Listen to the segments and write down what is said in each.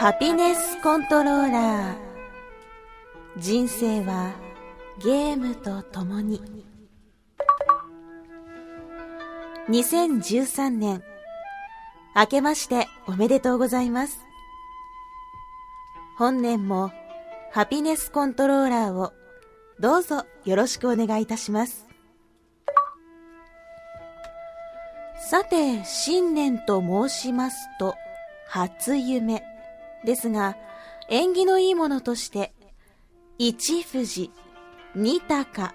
ハピネスコントローラー。人生はゲームと共に。2013年。明けましておめでとうございます。本年もハピネスコントローラーをどうぞよろしくお願いいたします。さて新年と申しますと初夢。ですが、縁起のいいものとして、一富士、二鷹、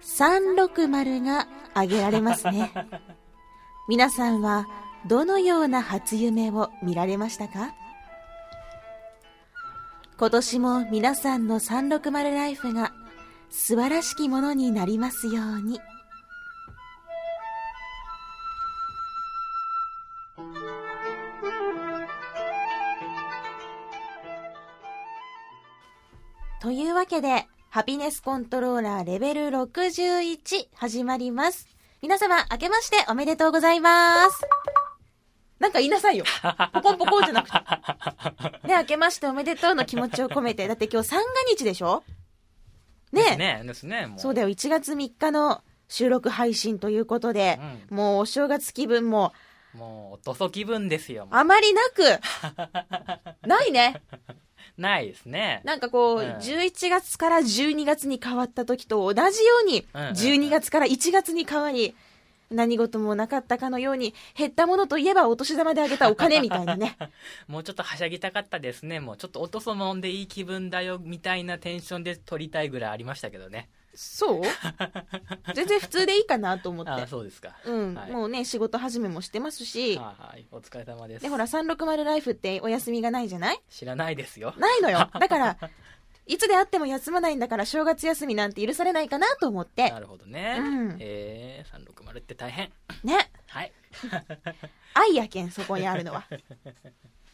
三六丸が挙げられますね。皆さんはどのような初夢を見られましたか？今年も皆さんの360ライフが素晴らしきものになりますように。けで、ハピネスコントローラーレベル61始まります。皆様、明けましておめでとうございます。なんか言いなさいよ。ポコンポコンじゃなくて。ね、明けましておめでとうの気持ちを込めて。だって今日三が日でしょ？ねですね。ですね。もうそうだよ。1月3日の収録配信ということで、うん、もうお正月気分も、もう、おとそ気分ですよ。あまりなく、ないね。ないですね。なんかこう、うん、11月から12月に変わった時と同じように、12月から1月に変わり、何事もなかったかのように、減ったものといえばお年玉であげたお金みたいなね。もうちょっとはしゃぎたかったですね。もうちょっとおとそもんでいい気分だよ、みたいなテンションで撮りたいぐらいありましたけどね。そう？全然普通でいいかなと思って。あそうですか。うん、はい、もうね、仕事始めもしてますし。はい、お疲れ様です。で、ほら、360ライフってお休みがないじゃない？知らないですよ。ないのよ。だから、いつであっても休まないんだから正月休みなんて許されないかなと思って。なるほどね。うん、えー、360って大変。ね。はい。愛やけん、そこにあるのは。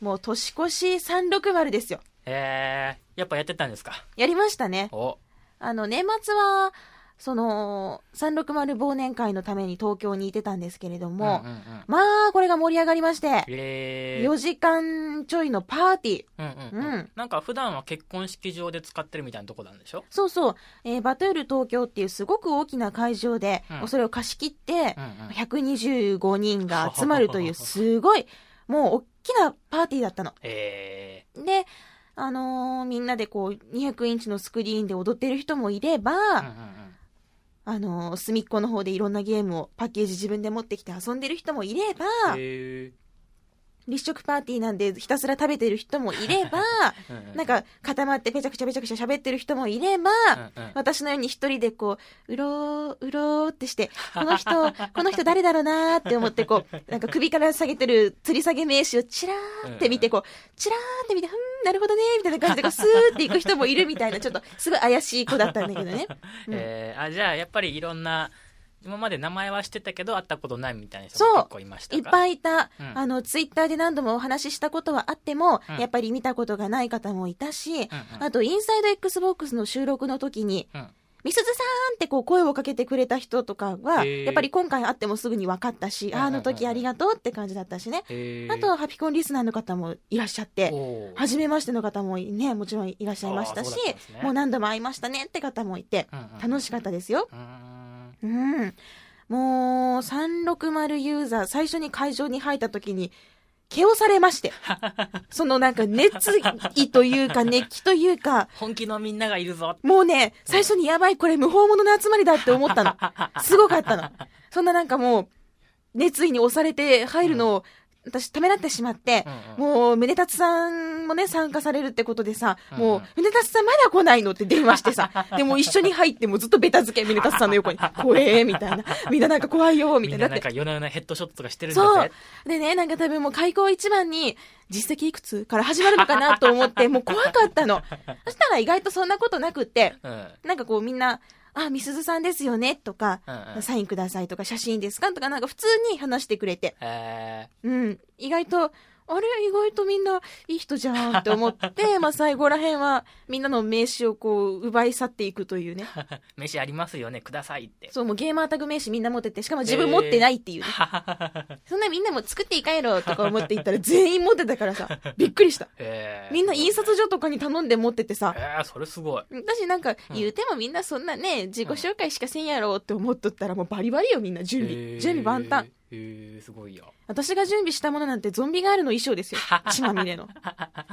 もう年越し360ですよ。えー、やっぱやってたんですか？やりましたね。おあの、年末は、その、360忘年会のために東京にいてたんですけれども、うんうんうん、まあ、これが盛り上がりまして、えー、4時間ちょいのパーティー。うんうんうん。うん、なんか普段は結婚式場で使ってるみたいなとこなんでしょ？そうそう、えー、バトゥール東京っていうすごく大きな会場で、うん、それを貸し切って、うんうん、125人が集まるという、すごい、もう大きなパーティーだったの。えー、で、あのー、みんなでこう、200インチのスクリーンで踊ってる人もいれば、うんうんうん、あのー、隅っこの方でいろんなゲームをパッケージ自分で持ってきて遊んでる人もいれば、立食パーティーなんでひたすら食べてる人もいれば、なんか固まってぺちゃくちゃぺちゃくちゃ喋ってる人もいれば、私のように一人でこう、うろー、うろーってして、この人、この人誰だろうなーって思ってこう、なんか首から下げてる吊り下げ名刺をチラーって見てこう、チラーって見て、ふん、なるほどねみたいな感じでこう、スーって行く人もいるみたいな、ちょっとすごい怪しい子だったんだけどね。うん、えー、あ、じゃあやっぱりいろんな、今まで名前は知ってたけど会ったことないみたいな人も結構いましたいっぱいいた、うん、あのツイッターで何度もお話ししたことはあっても、うん、やっぱり見たことがない方もいたし、うんうん、あとインサイド XBOX の収録の時に、うん。みすずさんってこう声をかけてくれた人とかは、やっぱり今回会ってもすぐに分かったし、あの時ありがとうって感じだったしね。あと、ハピコンリスナーの方もいらっしゃって、初めましての方もね、もちろんいらっしゃいましたし、ね、もう何度も会いましたねって方もいて、楽しかったですよ。うん。もう、360ユーザー、最初に会場に入った時に、毛をされまして。そのなんか熱意というか熱気というか。本気のみんながいるぞ。もうね、最初にやばい、これ無法者の集まりだって思ったの。すごかったの。そんななんかもう、熱意に押されて入るのを私、ためらってしまって、うんうん、もう、めでたつさんもね、参加されるってことでさ、うんうん、もう、めでたつさんまだ来ないのって電話してさ、でも一緒に入ってもずっとベタ付け、めでたつさんの横に、怖え みたいな。みんななんか怖いよみたいな。なんか夜な夜なヘッドショットとかしてるんだそう。でね、なんか多分もう開口一番に、実績いくつから始まるのかなと思って、もう怖かったの。そしたら意外とそんなことなくって、うん、なんかこうみんな、あ、みすずさんですよねとか、うんうん、サインくださいとか、写真ですか？とか、なんか普通に話してくれて。えー、うん。意外と、あれ意外とみんないい人じゃんって思って、まあ最後らへんはみんなの名刺をこう奪い去っていくというね。飯ありますよね、くださいって。そう、もうゲーマータグ名刺みんな持ってて、しかも自分持ってないっていうね。そんなみんなも作っていかんやろとか思っていったら全員持ってたからさ、びっくりした。えーみんな印刷所とかに頼んで持っててさ、えー、それすごい。私なんか言うてもみんなそんなね、自己紹介しかせんやろって思っとったらもうバリバリよみんな準備。えー準備万端。。えー、すごいよ。私が準備したものなんてゾンビガールの衣装ですよ。血まみれの。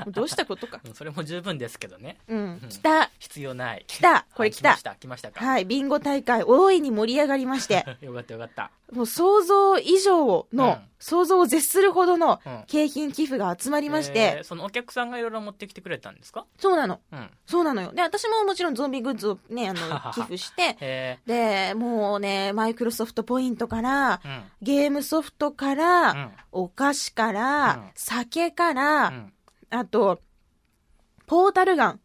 どうしたことか。うんそれも十分ですけどね。うん。来た。必要ない。来たこれ来たはい来ました、来ましたか。はい。ビンゴ大会大いに盛り上がりまして、よかったよかった。もう想像以上の、うん想像を絶するほどのうん景品寄付が集まりまして、えーそのお客さんがいろいろ持ってきてくれたんですか？そうなの。うん。そうなのよ。で、私ももちろんゾンビグッズをね、あの、寄付して、えで、もうね、マイクロソフトポイントから。ゲームソフトから、うんお菓子から、うん酒から、うんあと、ポータルガン。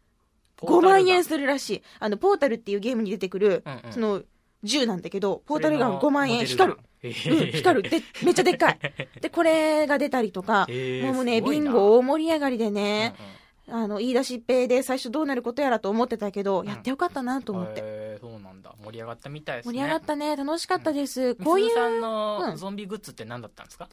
5ポータルガン万円するらしい。あの、ポータルっていうゲームに出てくる、うんうんその、銃なんだけど、ポータルガンそれの5万円、光る。うん、ー光る。で、めっちゃでっかい。で、これが出たりとか、えーもうね、ビンゴ大盛り上がりでね、うんうんあの、言い出しっぺで最初どうなることやらと思ってたけど、やってよかったなと思って。へーそうなんだ。盛り上がったみたいですね。盛り上がったね。楽しかったです。ここういう、さんうん。のゾンビグッズって何だったんですか、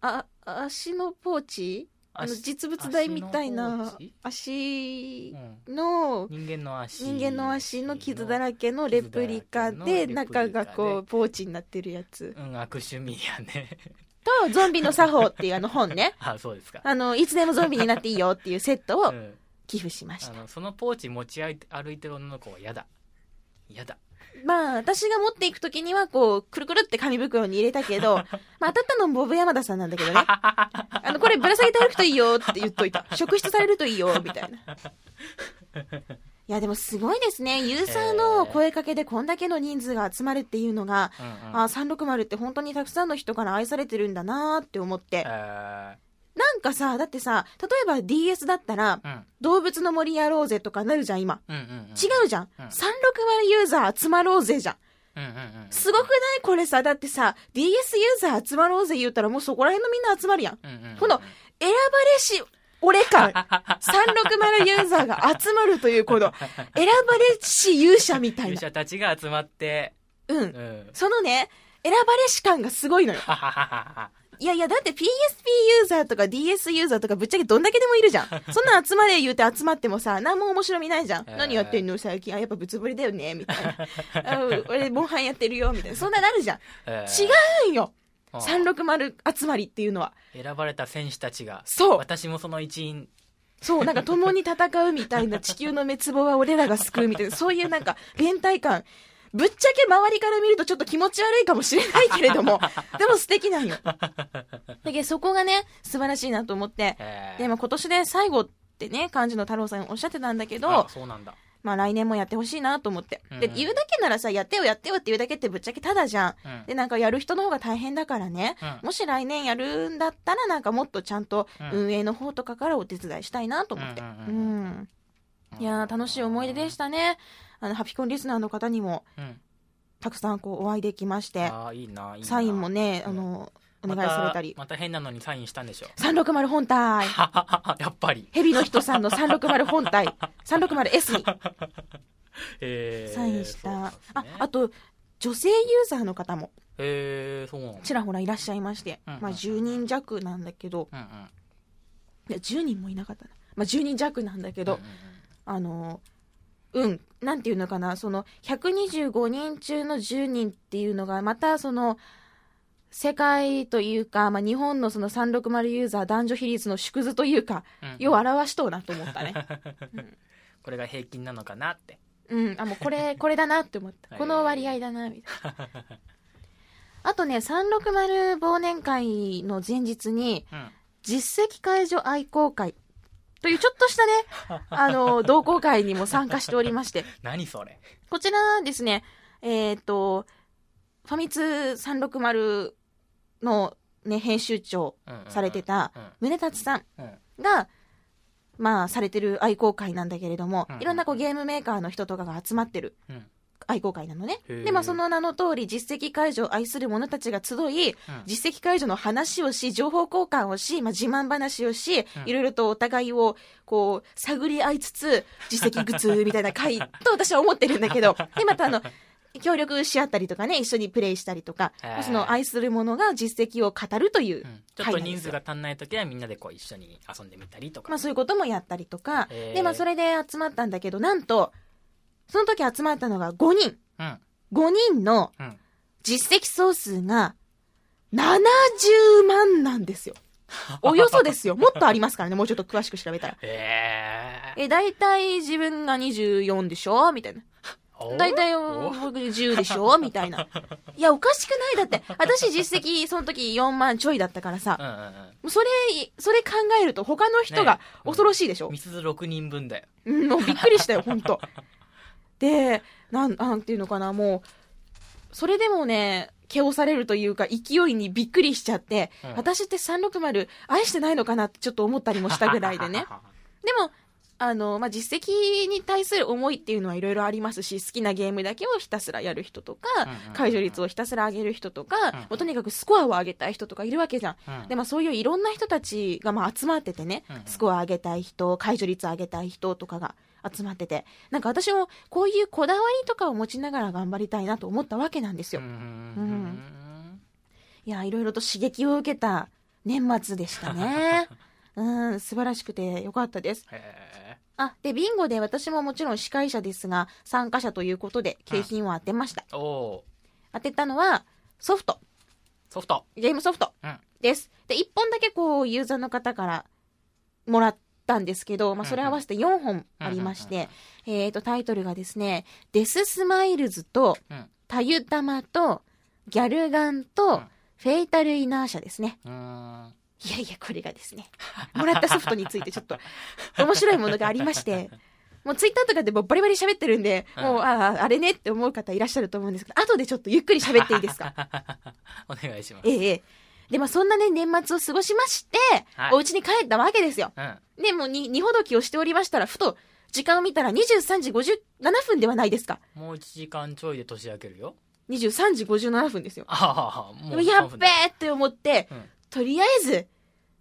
あ、足のポーチ？あの、足実物大みたいな足うん。の、人間の足。人間の足の傷だらけのレプリカで、中がこう、ポーチになってるやつ。うん悪趣味やねと、ゾンビの作法っていうあの本ね。あそうですかあの、いつでもゾンビになっていいよっていうセットを うん寄付しました。あのそのポーチ持ち歩いて歩いてる女の子は嫌だ嫌だまあ、私が持っていくときには、こう、くるくるって紙袋に入れたけど、まあ、当たったのボブ山田さんなんだけどね。あの、これぶら下げて歩くといいよって言っといた。職質されるといいよ、みたいな。いや、でもすごいですね。ユーザーの声かけでこんだけの人数が集まるっていうのが、うんうんあ、360って本当にたくさんの人から愛されてるんだなって思って。えなんかさ、だってさ、例えば DS だったら、ーうん動物の森やろうぜとかなるじゃん、今。うんうんうん違うじゃん。うん360ユーザー集まろうぜじゃん。うんうんうんすごくないこれさ、だってさ、DS ユーザー集まろうぜ言うたらもうそこら辺のみんな集まるやん。うんうんうんこの、選ばれし、俺感。360ユーザーが集まるという、この、選ばれし勇者みたいな。勇者たちが集まってう。うんんそのね、選ばれし感がすごいのよ。いやいや、だって PSP ユーザーとか DS ユーザーとかぶっちゃけどんだけでもいるじゃん。そんなん集まれ言うて集まってもさ、何も面白みないじゃん。えー何やってんの最近？あ、やっぱぶつぶりだよねみたいな。あ俺、モンハンやってるよみたいな。そんななるじゃん。えー違うんよ。あ360集まりっていうのは。選ばれた選手たちがそう私もその一員そう、なんか共に戦うみたいな、地球の滅亡は俺らが救うみたいな、そういうなんか連帯感。ぶっちゃけ周りから見るとちょっと気持ち悪いかもしれないけれども、でも素敵なんよ。だけどそこがね、素晴らしいなと思って。えーでも今年で最後ってね、漢字の太郎さんおっしゃってたんだけどあ、そうなんだまあ来年もやってほしいなと思って。で、うん言うだけならさ、やってよやってよって言うだけってぶっちゃけただじゃん。うんで、なんかやる人の方が大変だからね。うんもし来年やるんだったら、なんかもっとちゃんとうん運営の方とかからお手伝いしたいなと思って。ううんいやー、楽しい思い出でしたね。あの、ハピコンリスナーの方にも、うんたくさんこう、お会いできまして、ああいいないいなサインもね、うんあの、おま願いされたり。また変なのにサインしたんでしょ360本体。やっぱり。ヘビの人さんの360本体。360S に。えーサインした。ね。あ、あと、女性ユーザーの方も。ちらほらいらっしゃいまして、うんうんまあ10人弱なんだけど、うんうん。いや、10人もいなかったな。まあ10人弱なんだけど、うんうんあの、うん、なんていうのかな、その、125人中の10人っていうのが、またその、世界というか、まあ、日本のその360ユーザー男女比率の縮図というか、うん。うんよう表しとうなと思ったね。これが平均なのかなって。うん、あ、もうこれ、これだなって思った。はい。この割合だな、みたいな。あとね、360忘年会の前日に、うん。実績解除愛好会というちょっとしたね、あの、同好会にも参加しておりまして、何それ。こちらですね、えっ、と、ファミ通360のね、編集長されてた宗達さんが、まあ、されてる愛好会なんだけれども、いろんなこうゲームメーカーの人とかが集まってるうん。愛好会なのね。で、まあその名の通り実績解除を愛する者たちが集い、実績解除の話をし、情報交換をし、まあ自慢話をし、うん。いろいろとお互いをこう、探り合いつつ、実績グツみたいな会と私は思ってるんだけど、で、またあの、協力し合ったりとかね、一緒にプレイしたりとか、へーまあその愛する者が実績を語るといううんちょっと人数が足んない時はみんなでこう一緒に遊んでみたりとか、まあそういうこともやったりとか、へーで、まあそれで集まったんだけど、なんと、その時集まったのが5人。うん5人のうん実績総数が70万なんですよ。およそですよ。もっとありますからね。もうちょっと詳しく調べたら。へええ、大体自分が24でしょ？みたいな。お大体お僕10でしょ？みたいな。いや、おかしくない。だって。私実績 その時4万ちょいだったからさ。う。それ、それ考えると他の人が恐ろしいでしょ、みすず6人分だよ。うん、もうびっくりしたよ、本当で、なん、なんていうのかな、もう、それでもね、毛をされるというか、勢いにびっくりしちゃって、うん。私って360愛してないのかなってちょっと思ったりもしたぐらいでね。でも、あの、まあ、実績に対する思いっていうのはいろいろありますし、好きなゲームだけをひたすらやる人とか解除率をひたすら上げる人とか、んもうとにかくスコアを上げたい人とかいるわけじゃん。うんで、まあそういういろんな人たちがまあ集まっててね、スコア上げたい人、解除率上げたい人とかが集まってて、なんか私もこういうこだわりとかを持ちながら頑張りたいなと思ったわけなんですよ。うんうんいや、いろいろと刺激を受けた年末でしたね。うん、素晴らしくてよかったです。へあ、で、ビンゴで私ももちろん司会者ですが、参加者ということで景品を当てました。ーおー。当てたのは、ソフト。ソフト。ゲームソフト。うん。です。で、1本だけこう、ユーザーの方からもらったんですけど、まあ、それ合わせて4本ありまして、えっと、タイトルがですね、デススマイルズと、うん。タユタマと、ギャルガンと、うん。フェイタルイナーシャですね。うーんいやいや、これがですね、もらったソフトについてちょっと 面白いものがありまして、もうツイッターとかでもうバリバリ喋ってるんで、うん。もう、ああ、あれねって思う方いらっしゃると思うんですけど、後でちょっとゆっくり喋っていいですか？お願いします。ええ。ええ。で、まあそんなね、年末を過ごしまして、はい。お家に帰ったわけですよ。うんで、もうに、二ほどきをしておりましたら、ふと、時間を見たら23時57分ではないですか。もう1時間ちょいで年明けるよ。23時57分ですよ。ああもうやっ3分だべーって思って、うん。とりあえず、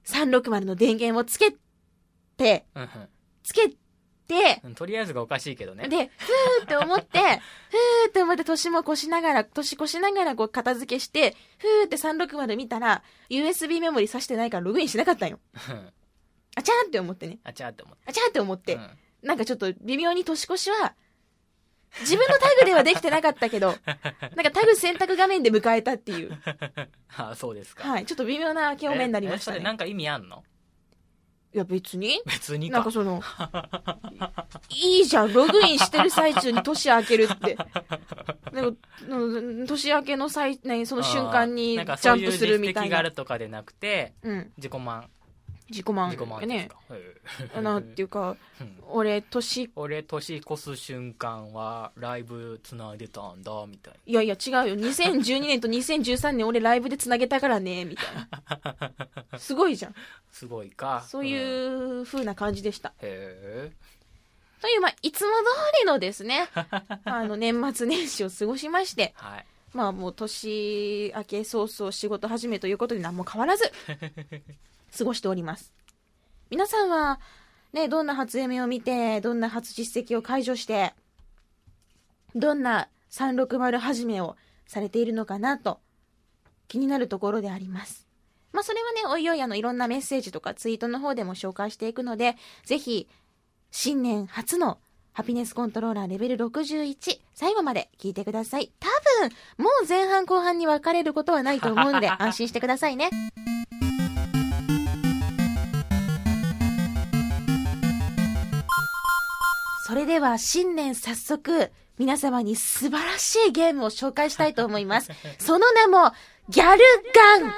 360の電源をつけて、うんつけて、うんとりあえずがおかしいけどねで、ふーって思って、ふーって思って年も越しながら、年越しながらこう片付けして、ふーって360見たら、USB メモリ挿してないからログインしなかったんよ。うんあちゃーって思ってね。あちゃーって思っあちゃーって思ってて。、うんなんかちょっと微妙に年越しは、自分のタグではできてなかったけど、なんかタグ選択画面で迎えたっていう、ああそうですか。はい、ちょっと微妙な表面になりましたね。ええそれなんか意味あんの？いや別に。別にか。なんかその、いいじゃん、ログインしてる最中に年明けるって。なんかうん年明けの際、ね、その瞬間にジなんかャンプするみたいな。そういう実績があるとかでなくてうん、自己満自己満自己ね。かへえ なんていうか、うん俺、年、俺年越す瞬間はライブつないでたんだみたいいやいや違うよ。2012年と2013年俺ライブで繋げたからね、みたいな。すごいじゃん。すごいかそういう風な感じでした。えという、まあ、いつも通りのですね、あの、年末年始を過ごしまして、はいまあもう年明け早々仕事始めということで何も変わらず、過ごしております。皆さんは、ね、どんな初夢を見て、どんな初実績を解除して、どんな360始めをされているのかなと、気になるところであります。まあそれはね、おいおいあの、いろんなメッセージとかツイートの方でも紹介していくので、ぜひ、新年初のハピネスコントローラーレベル61、最後まで聞いてください。多分、もう前半後半に分かれることはないと思うんで、安心してくださいね。それでは新年早速、皆様に素晴らしいゲームを紹介したいと思います。その名も、ギャルガン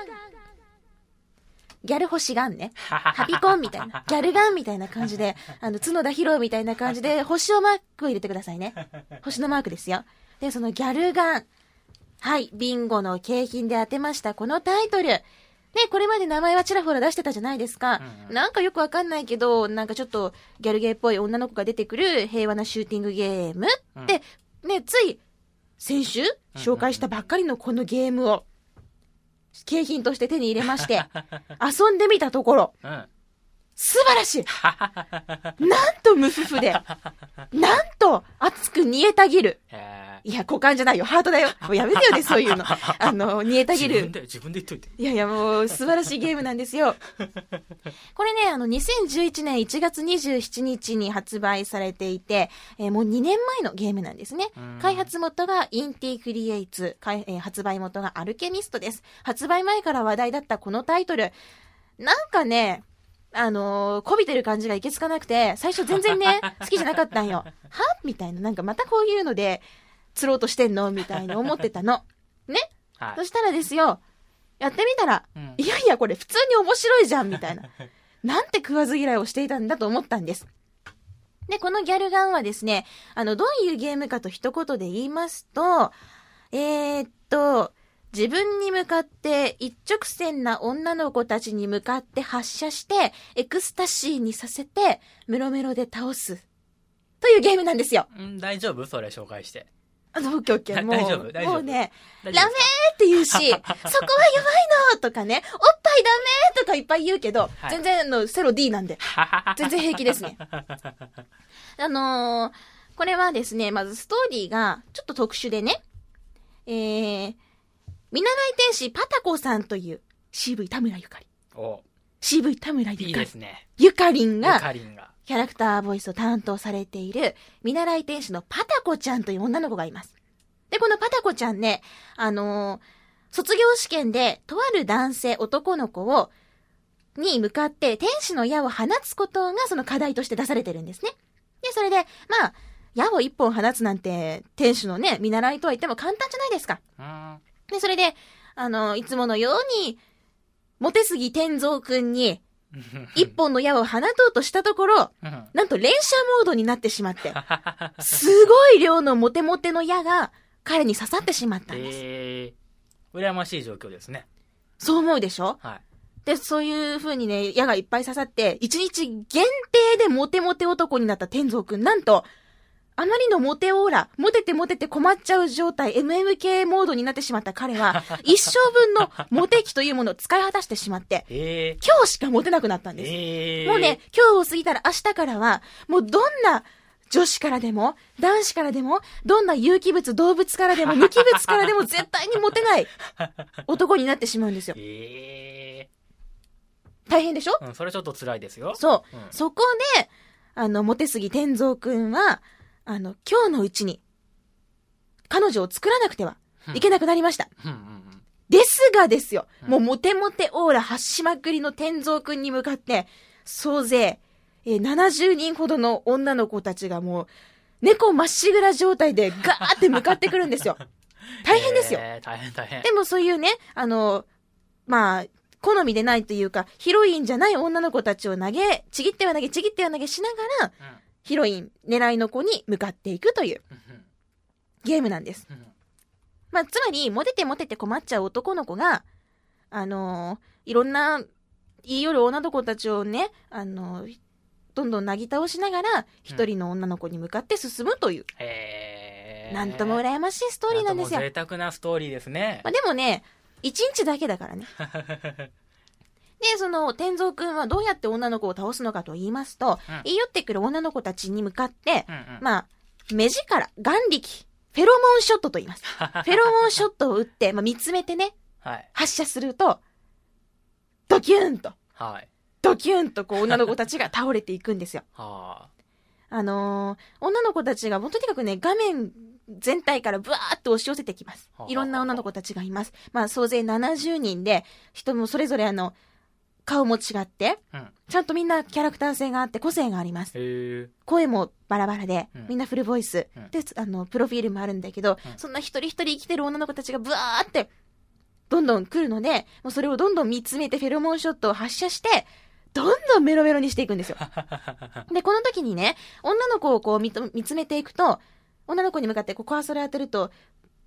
ギャル星ガンね。ハピコンみたいな。ギャルガンみたいな感じで、あの、角田ヒロみたいな感じで、星のマークを入れてくださいね。星のマークですよ。で、そのギャルガン。はい、ビンゴの景品で当てました、このタイトル。ね、これまで名前はちらほら出してたじゃないですか。うんうんなんかよくわかんないけど、なんかちょっとギャルゲーっぽい女の子が出てくる平和なシューティングゲームって、ね、つい先週紹介したばっかりのこのゲームを、景品として手に入れまして、遊んでみたところ、うん。素晴らしいなんと無夫婦で、なんと熱く煮えたぎる。へいや、股間じゃないよ、ハートだよ。もうやめてよね、そういうの。あの、煮えーたぎる。自分で、自分で言っといて。いやいや、もう素晴らしいゲームなんですよ。これね、あの、2011年1月27日に発売されていて、えーもう2年前のゲームなんですねうん。開発元がインティクリエイツ、開えー発売元がアルケミストです。発売前から話題だったこのタイトル。なんかね、あのーこびてる感じがいけつかなくて、最初全然ね、好きじゃなかったんよ。は？みたいな、なんかまたこういうので、釣ろうとしてんの？みたいに思ってたの。ね？はいそ。したらですよ、やってみたら、うんいやいや、これ普通に面白いじゃん、みたいな。なんて食わず嫌いをしていたんだと思ったんです。で、このギャルガンはですね、あの、どういうゲームかと一言で言いますと、えー、っと、自分に向かって一直線な女の子たちに向かって発射して、エクスタシーにさせて、メロメロで倒す。というゲームなんですよ。うん大丈夫？それ紹介して。あの、オッケーオッケー。もう、大丈夫？大丈夫？もうね、ダダメーって言うし、そこはやばいのとかね、おっぱいダメーとかいっぱい言うけど、はい全然あの、セロ D なんで、全然平気ですね。あのーこれはですね、まずストーリーがちょっと特殊でね、えー、見習い天使パタコさんという CV 田村ゆかり。お、CV 田村いいゆかり。ですね。ゆかりんゆがかりんが。キャラクターボイスを担当されている見習い天使のパタコちゃんという女の子がいます。で、このパタコちゃんね、あのー卒業試験でとある男性、男の子を、に向かって天使の矢を放つことがその課題として出されてるんですね。で、それで、まあ、矢を一本放つなんて、天使のね、見習いとは言っても簡単じゃないですか。うん。で、それで、あの、いつものように、モテすぎ天蔵くんに、一本の矢を放とうとしたところ、うんなんと連射モードになってしまって、すごい量のモテモテの矢が彼に刺さってしまったんです。えー、羨ましい状況ですね。そう思うでしょ？はい。で、そういう風にね、矢がいっぱい刺さって、一日限定でモテモテ男になった天蔵くん、なんと、あまりのモテオーラ、モテてモテて困っちゃう状態、MMK モードになってしまった彼は、一生分のモテ期というものを使い果たしてしまって、え今日しかモテなくなったんー、です。えー、もうね、今日を過ぎたら明日からは、もうどんな女子からでも、男子からでも、どんな有機物、動物からでも、無機物からでも絶対にモテない 男になってしまうんですよ。え大変でしょ？ー、うん、それちょっと辛いですよ。そう。うんそこで、あの、モテすぎ天蔵くんは、あの、今日のうちに、彼女を作らなくてはいけなくなりました。ですがですよ、うんもうモテモテオーラ発しまくりの天蔵くんに向かって、総勢、えー70人ほどの女の子たちがもう、猫まっしぐら状態でガーって向かってくるんですよ。大変ですよ。えー、大変大変。でもそういうね、あの、まあ、好みでないというか、ヒロインじゃない女の子たちを投げ、ちぎっては投げ、ちぎっては投げしながら、うんヒロイン、狙いの子に向かっていくといううんゲームなんです。うんまあ、つまり、モテてモテて困っちゃう男の子が、あのーいろんな、言い寄る女の子たちをね、あのーどんどんなぎ倒しながら、一人の女の子に向かって進むという、えー、なんとも羨ましいストーリーなんですよ。贅沢なストーリーですねまあ、。でもね、一日だけだからね。で、その、天蔵くんはどうやって女の子を倒すのかと言いますと、うん言い寄ってくる女の子たちに向かって、うんうんまあ、目力、眼力、フェロモンショットと言います。フェロモンショットを打って、まあ、見つめてね、はい。発射すると、ドキューンと、はい。ドキューンとこう女の子たちが倒れていくんですよ。はあのー女の子たちがもうとにかくね、画面全体からブワーッと押し寄せてきますは。あいろんな女の子たちがいます。まあ、総勢70人で、人もそれぞれあの、顔も違って、あ。うん。ちゃんとみんなキャラクター性があって個性があります。声もバラバラでうん、みんなフルボイス。うんで、あの、プロフィールもあるんだけど、うんそんな一人一人生きてる女の子たちがブワーって、どんどん来るので、もうそれをどんどん見つめてフェロモンショットを発射して、どんどんメロメロにしていくんですよ。で、この時にね、女の子をこう見と見つめていくと、女の子に向かってこうカーソル当てると、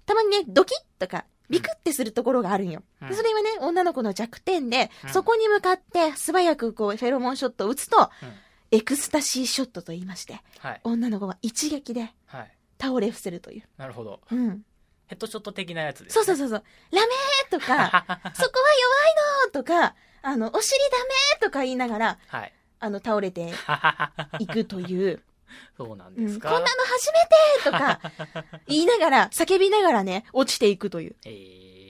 たまにね、ドキッとか、ビクってするところがあるんよ。うんでそれはね、女の子の弱点で、うんそこに向かって素早くこうフェロモンショットを打つと、うんエクスタシーショットと言いまして、はい。女の子は一撃ではい。倒れ伏せるという。なるほど。うん。ヘッドショット的なやつです、そうそうそうそう、ラメーとか、そこは弱いのとか、あの、お尻ダメーとか言いながら、はい。あの、倒れていくという、そうなんうんですか？こんなの初めてとか、言いながら、叫びながらね、落ちていくという。え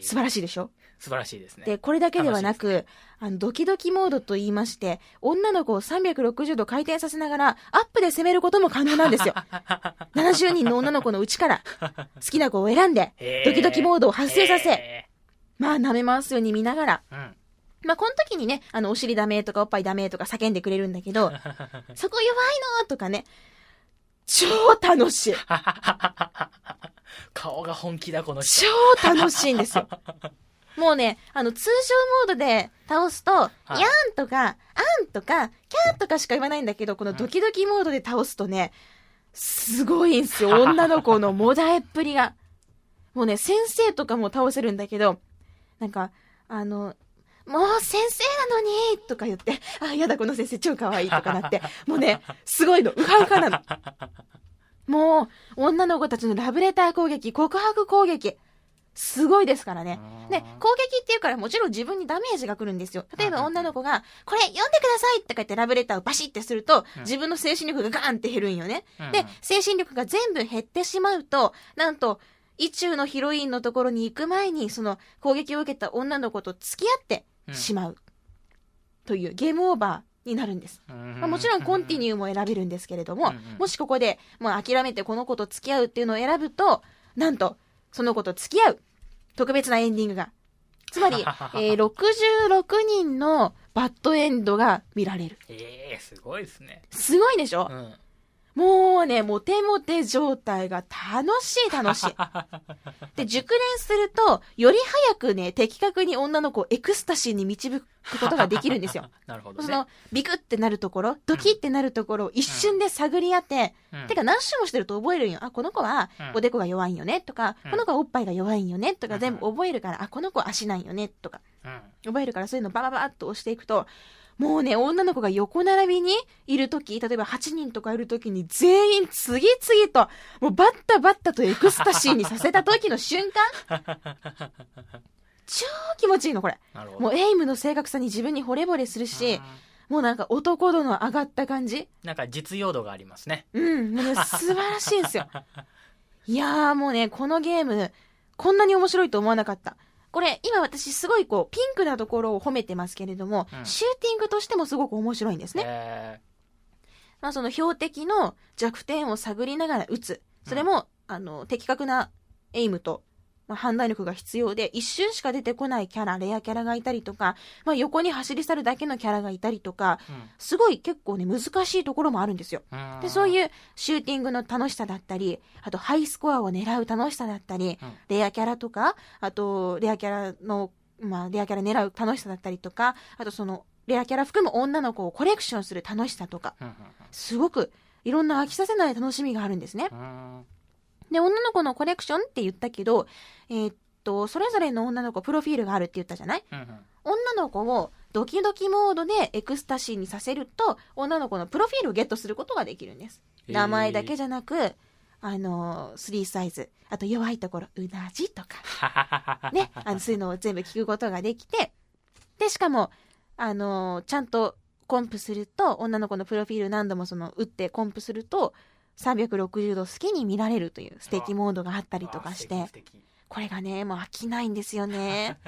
ー、素晴らしいでしょ？素晴らしいですね。で、これだけではなく、あの、ドキドキモードと言いまして、女の子を360度回転させながら、アップで攻めることも可能なんですよ。70人の女の子のうちから、好きな子を選んで、ドキドキモードを発生させ、へまあ、舐め回すように見ながら、ーうん。まあ、この時にね、あの、お尻ダメとかおっぱいダメとか叫んでくれるんだけど、そこ弱いのとかね、超楽しい。顔が本気だ、この人。超楽しいんですよ。もうね、あの、通常モードで倒すと、いやんとか、あんとか、キャーとかしか言わないんだけど、このドキドキモードで倒すとね、すごいんすよ。女の子のもだえっぷりが。もうね、先生とかも倒せるんだけど、なんか、あの、もう先生なのにとか言って、あ、やだ、この先生超可愛いとかなって、もうね、すごいの、うはうはなの。もう、女の子たちのラブレター攻撃、告白攻撃、すごいですからね。で、攻撃っていうからもちろん自分にダメージが来るんですよ。例えば女の子が、これ読んでくださいとか言ってラブレターをバシッてすると、うん自分の精神力がガーンって減るんよね。うんで、精神力が全部減ってしまうと、なんと、意中のヒロインのところに行く前に、その攻撃を受けた女の子と付き合ってしまう。というゲームオーバーになるんです。まあ、もちろんコンティニューも選べるんですけれども、もしここでもう諦めてこの子と付き合うっていうのを選ぶと、なんと、その子と付き合う特別なエンディングが。つまり、えー66人のバッドエンドが見られる。ええすごいですね。すごいでしょ？う、ん。もうね、モテモテ状態が楽しい楽しい。で、熟練すると、より早くね、的確に女の子をエクスタシーに導くことができるんですよ。なるほどね。その、ビクってなるところ、ドキってなるところを一瞬で探り当て、うんてか何周もしてると覚えるんよ。あ、この子はうんおでこが弱いんよね、とか、うんこの子はおっぱいが弱いんよね、とうんか全部覚えるから、あ、この子は足なんよね、とか、うん。覚えるからそういうのバババッと押していくと、もうね、女の子が横並びにいるとき、例えば8人とかいるときに全員次々と、もうバッタバッタとエクスタシーにさせた時の瞬間、超気持ちいいの、これ。もうエイムの正確さに自分に惚れ惚れするしうん、もうなんか男度の上がった感じ。なんか実用度がありますね。うん、もうね、素晴らしいんですよ。いやーもうね、このゲーム、こんなに面白いと思わなかった。これ、今私すごいこう、ピンクなところを褒めてますけれども、うんシューティングとしてもすごく面白いんですね。えまあその標的の弱点を探りながら撃つ。それも、あの、的確なエイムと、まあ、判断力が必要で、一瞬しか出てこないキャラ、レアキャラがいたりとか、まあ横に走り去るだけのキャラがいたりとか、ーすごい結構ね、難しいところもあるんですよ。うん。で、そういうシューティングの楽しさだったり、あとハイスコアを狙う楽しさだったり、うん。レアキャラとか、あとレアキャラの、まあレアキャラ狙う楽しさだったりとか、あとそのレアキャラ含む女の子をコレクションする楽しさとか、うんすごくいろんな飽きさせない楽しみがあるんですね。で、女の子のコレクションって言ったけど、えーっと、それぞれの女の子プロフィールがあるって言ったじゃない？うんうん。女の子をドキドキモードでエクスタシーにさせると、女の子のプロフィールをゲットすることができるんです。名前だけじゃなく、あの、3サイズ、あと弱いところ、うなじとか、ね、あの、そういうのを全部聞くことができて、で、しかも、あの、ちゃんとコンプすると、女の子のプロフィール何度もその、打ってコンプすると、360度好きに見られるという素敵モードがあったりとかして、これがね、もう飽きないんですよね。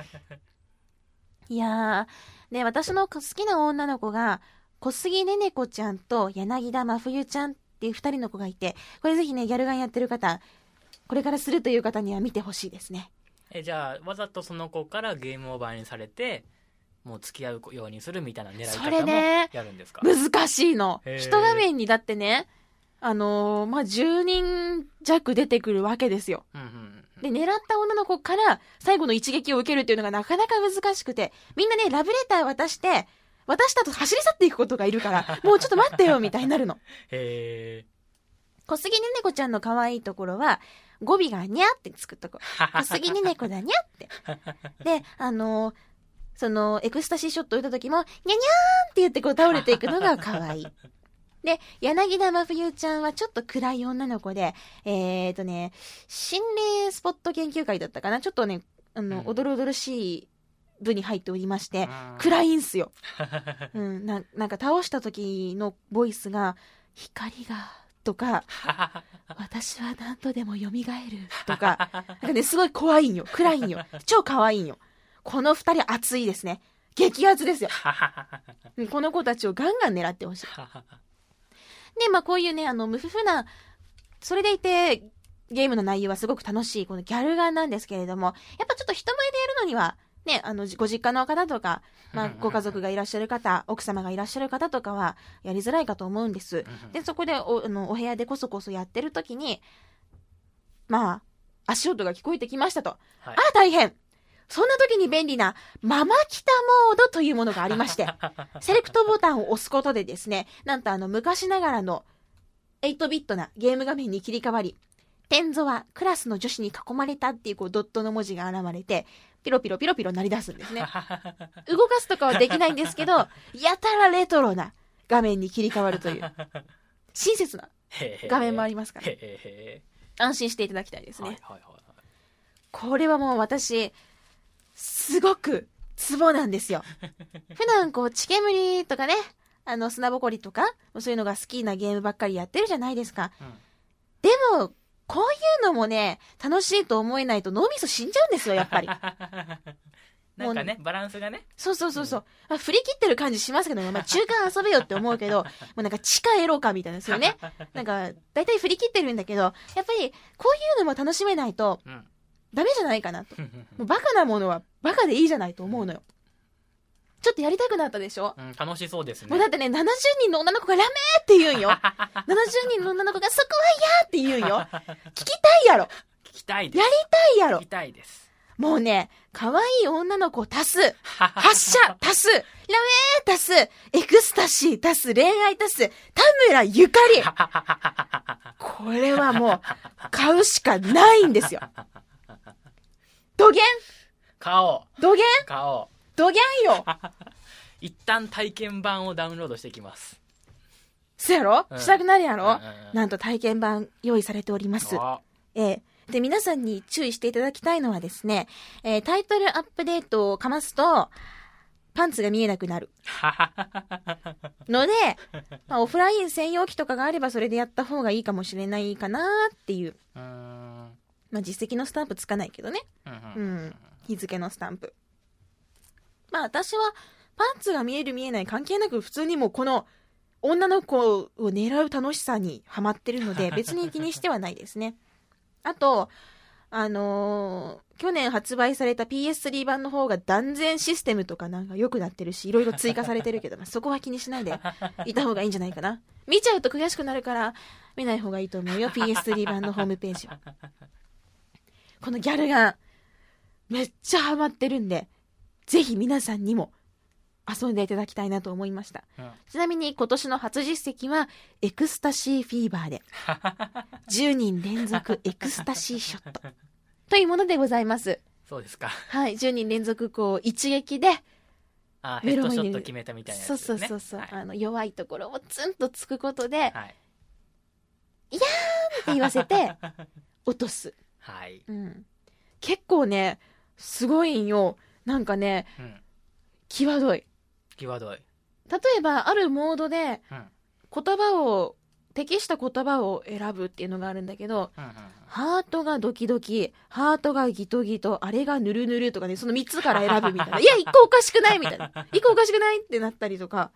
いやー、ね、私の好きな女の子が、小杉ねねこちゃんと柳田真冬ちゃんっていう二人の子がいて、これぜひね、ギャルガンやってる方、これからするという方には見てほしいですね。えじゃあわざとその子からゲームオーバーにされてもう付き合うようにするみたいな狙い方もねやるんですか、難しいの。一画面にだってね、あのーまあ、10人弱出てくるわけですよ。うんうんうんで、狙った女の子から最後の一撃を受けるっていうのがなかなか難しくて、みんなね、ラブレター渡して、渡したと走り去っていくことがいるから、もうちょっと待ってよ、みたいになるの。へ小杉ねねこちゃんの可愛いところは、語尾がにゃってつくとこ。小杉ねねこだにゃって。で、あのーその、エクスタシーショット打った時も、にゃにゃーんって言ってこう倒れていくのが可愛い。で、柳田真冬ちゃんはちょっと暗い女の子で、えーとね、心霊スポット研究会だったかな？ちょっとね、あの、うんおどろおどろしい部に入っておりまして、うん暗いんすよ。うん、ななんか倒した時のボイスが、光が、とか、私は何度でも蘇る、とか、なんかね、すごい怖いんよ。暗いんよ。超可愛いんよ。この二人熱いですね。激アツですよ。うんこの子たちをガンガン狙ってほしい。で、まあこういうね、あの、無夫婦な、それでいて、ゲームの内容はすごく楽しい、このギャルガンなんですけれども、やっぱちょっと人前でやるのには、ね、あの、ご実家の方とか、まあ、ご家族がいらっしゃる方、奥様がいらっしゃる方とかは、やりづらいかと思うんです。で、そこでお、あの、お部屋でこそこそやってる時に、まあ、足音が聞こえてきましたと。はいああ、大変そんな時に便利な、ママキタモードというものがありまして、セレクトボタンを押すことでですね、なんとあの昔ながらの8ビットなゲーム画面に切り替わり、天ゾはクラスの女子に囲まれたっていうこうドットの文字が現れて、ピロピロピロピロ鳴り出すんですね。動かすとかはできないんですけど、やたらレトロな画面に切り替わるという、親切な画面もありますから、安心していただきたいですね。これはもう私、すごくツボなんですよ。普段こう、地煙とかね、あの、砂ぼこりとか、そういうのが好きなゲームばっかりやってるじゃないですか。うんでも、こういうのもね、楽しいと思えないと脳みそ死んじゃうんですよ、やっぱり。なんかねバランスがねそうそうそうそう。まあ、振り切ってる感じしますけど、まあ、中間遊べよって思うけど、も うなんか地下エロかみたいなんですよね。なんか、大体振り切ってるんだけど、やっぱり、こういうのも楽しめないと、うんダメじゃないかなと。もうバカなものはバカでいいじゃないと思うのよ。ちょっとやりたくなったでしょ？うん楽しそうですねもうだってね、70人の女の子がラメーって言うんよ。70人の女の子がそこは嫌って言うんよ。聞きたいやろ。聞きたいですやりたいやろ聞き。たいですもうね、可愛い女の子足す。発射足す。ラメー足す。エクスタシー足す。恋愛足す。田村ゆかり。これはもう、買うしかないんですよ。どげん？顔。どげん？顔。どげんよ。一旦体験版をダウンロードしていきます。そやろ、うん。したくなるやろ、うんうんうん。なんと体験版用意されております。あ。ええ。で、皆さんに注意していただきたいのはですね、えータイトルアップデートをかますと、パンツが見えなくなる。ので、まあ、オフライン専用機とかがあればそれでやった方がいいかもしれないかなっていう。うまあ、実績のスタンプつかないけどね。うん。日付のスタンプ。まあ、私は、パンツが見える見えない関係なく、普通にもうこの、女の子を狙う楽しさにハマってるので、別に気にしてはないですね。あと、あのー去年発売された PS3 版の方が断然システムとかなんか良くなってるし、いろいろ追加されてるけど、まあ、そこは気にしないでいた方がいいんじゃないかな。見ちゃうと悔しくなるから、見ない方がいいと思うよ、PS3 版のホームページは。このギャルガン、めっちゃハマってるんで、ぜひ皆さんにも遊んでいただきたいなと思いました。うんちなみに今年の初実績は、エクスタシーフィーバーで、10人連続エクスタシーショット。というものでございます。そうですかはい、10人連続こう、一撃で、メロンにドショット決めたみたいなやつそうそうそうそう、はいあの、弱いところをツンとつくことで、ってはい言わせて、落とす。はいうん。結構ね、すごいんよ。なんかね、うん際どい。際どい例えば、あるモードで、うん言葉を、適した言葉を選ぶっていうのがあるんだけど、うんうんハートがドキドキ、ハートがギトギト、あれがヌルヌルとかね、その3つから選ぶみたいな。いや、一個おかしくないみたいな。一個おかしくないってなったりとか、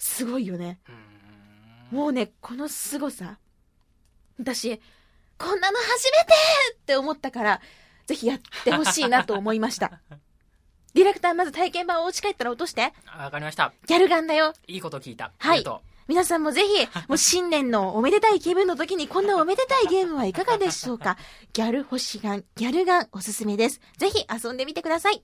すごいよね。もうね、この凄さ。私、こんなの初めてって思ったから、ぜひやってほしいなと思いました。ディレクター、まず体験版をお家帰ったら落として。あわかりましたギャルガンだよ。いいこと聞いたはい皆さんもぜひ、もう新年のおめでたい気分の時にこんなおめでたいゲームはいかがでしょうか ギャル星ガン、ギャルガンおすすめです。ぜひ遊んでみてください。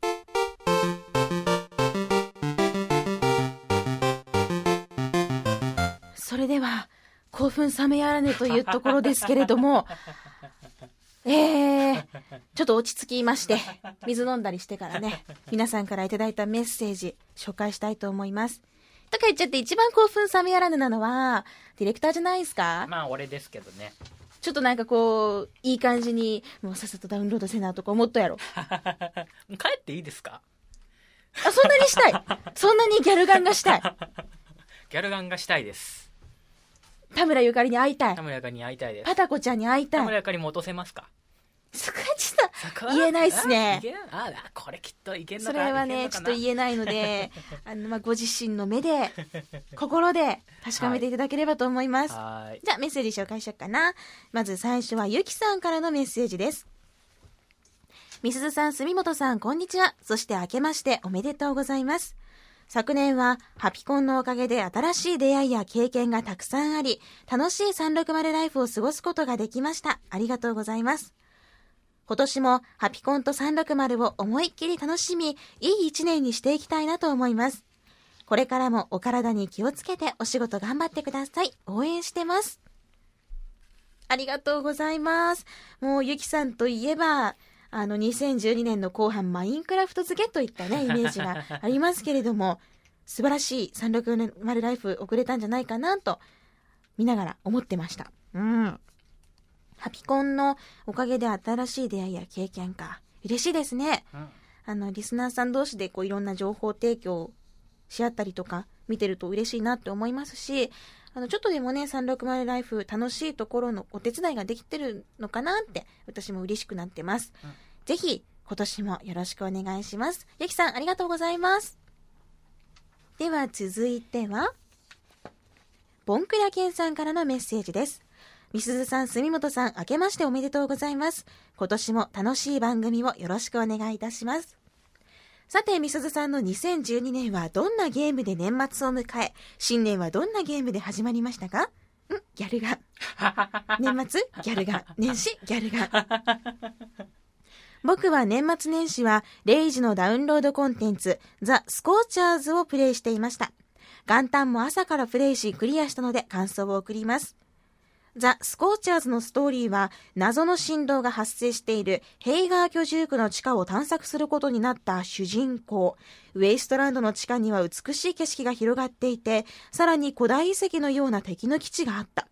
それでは、興奮冷めやらぬというところですけれども、えー、ちょっと落ち着きまして、水飲んだりしてからね、皆さんからいただいたメッセージ、紹介したいと思います。とか言っちゃって一番興奮冷めやらぬなのは、ディレクターじゃないですか？まあ俺ですけどね。ちょっとなんかこう、いい感じに、もうさっさとダウンロードせなとか思ったやろ。帰っていいですか？あ、そんなにしたい。そんなにギャルガンがしたい。ギャルガンがしたいです。田村ゆかりに会いたい田。村ゆかりに会いたいです。パタコちゃんに会いたい。田村ゆかりも落とせますか？そこはちょっと、言えないっすねあいけないああ、これきっといけんのそかれはね、ちょっと言えないので、あの、まあ、ご自身の目で、心で確かめていただければと思います。はーい。じゃあメッセージ紹介しようかな。まず最初はゆきさんからのメッセージです。みすずさん、住本さん、こんにちは。そして明けましておめでとうございます。昨年はハピコンのおかげで新しい出会いや経験がたくさんあり、楽しい360ライフを過ごすことができました。ありがとうございます。今年もハピコンと360を思いっきり楽しみ、いい一年にしていきたいなと思います。これからもお体に気をつけてお仕事頑張ってください。応援してます。ありがとうございます。もうゆきさんといえば、あの2012年の後半マインクラフト付けといったね、イメージがありますけれども、素晴らしい360ライフ送れたんじゃないかなと、見ながら思ってました。うん。ハピコンのおかげで新しい出会いや経験か。嬉しいですね。うんあの、リスナーさん同士でこういろんな情報提供し合ったりとか見てると嬉しいなって思いますし、あの、ちょっとでもね、360ライフ楽しいところのお手伝いができてるのかなって私も嬉しくなってます。うんぜひ、今年もよろしくお願いします。ゆきさん、ありがとうございます。では続いては、ボンクラケンさんからのメッセージです。みすずさん、住本さん、明けましておめでとうございます。今年も楽しい番組をよろしくお願いいたします。さて、みすずさんの2012年はどんなゲームで年末を迎え、新年はどんなゲームで始まりましたか？ん？ギャルが。年末？ギャルが。年始？ギャルが。僕は年末年始は、レイジのダウンロードコンテンツ、ザ・スコーチャーズをプレイしていました。元旦も朝からプレイしクリアしたので感想を送ります。ザ・スコーチャーズのストーリーは、謎の振動が発生しているヘイガー居住区の地下を探索することになった主人公。ウェイストランドの地下には美しい景色が広がっていて、さらに古代遺跡のような敵の基地があった。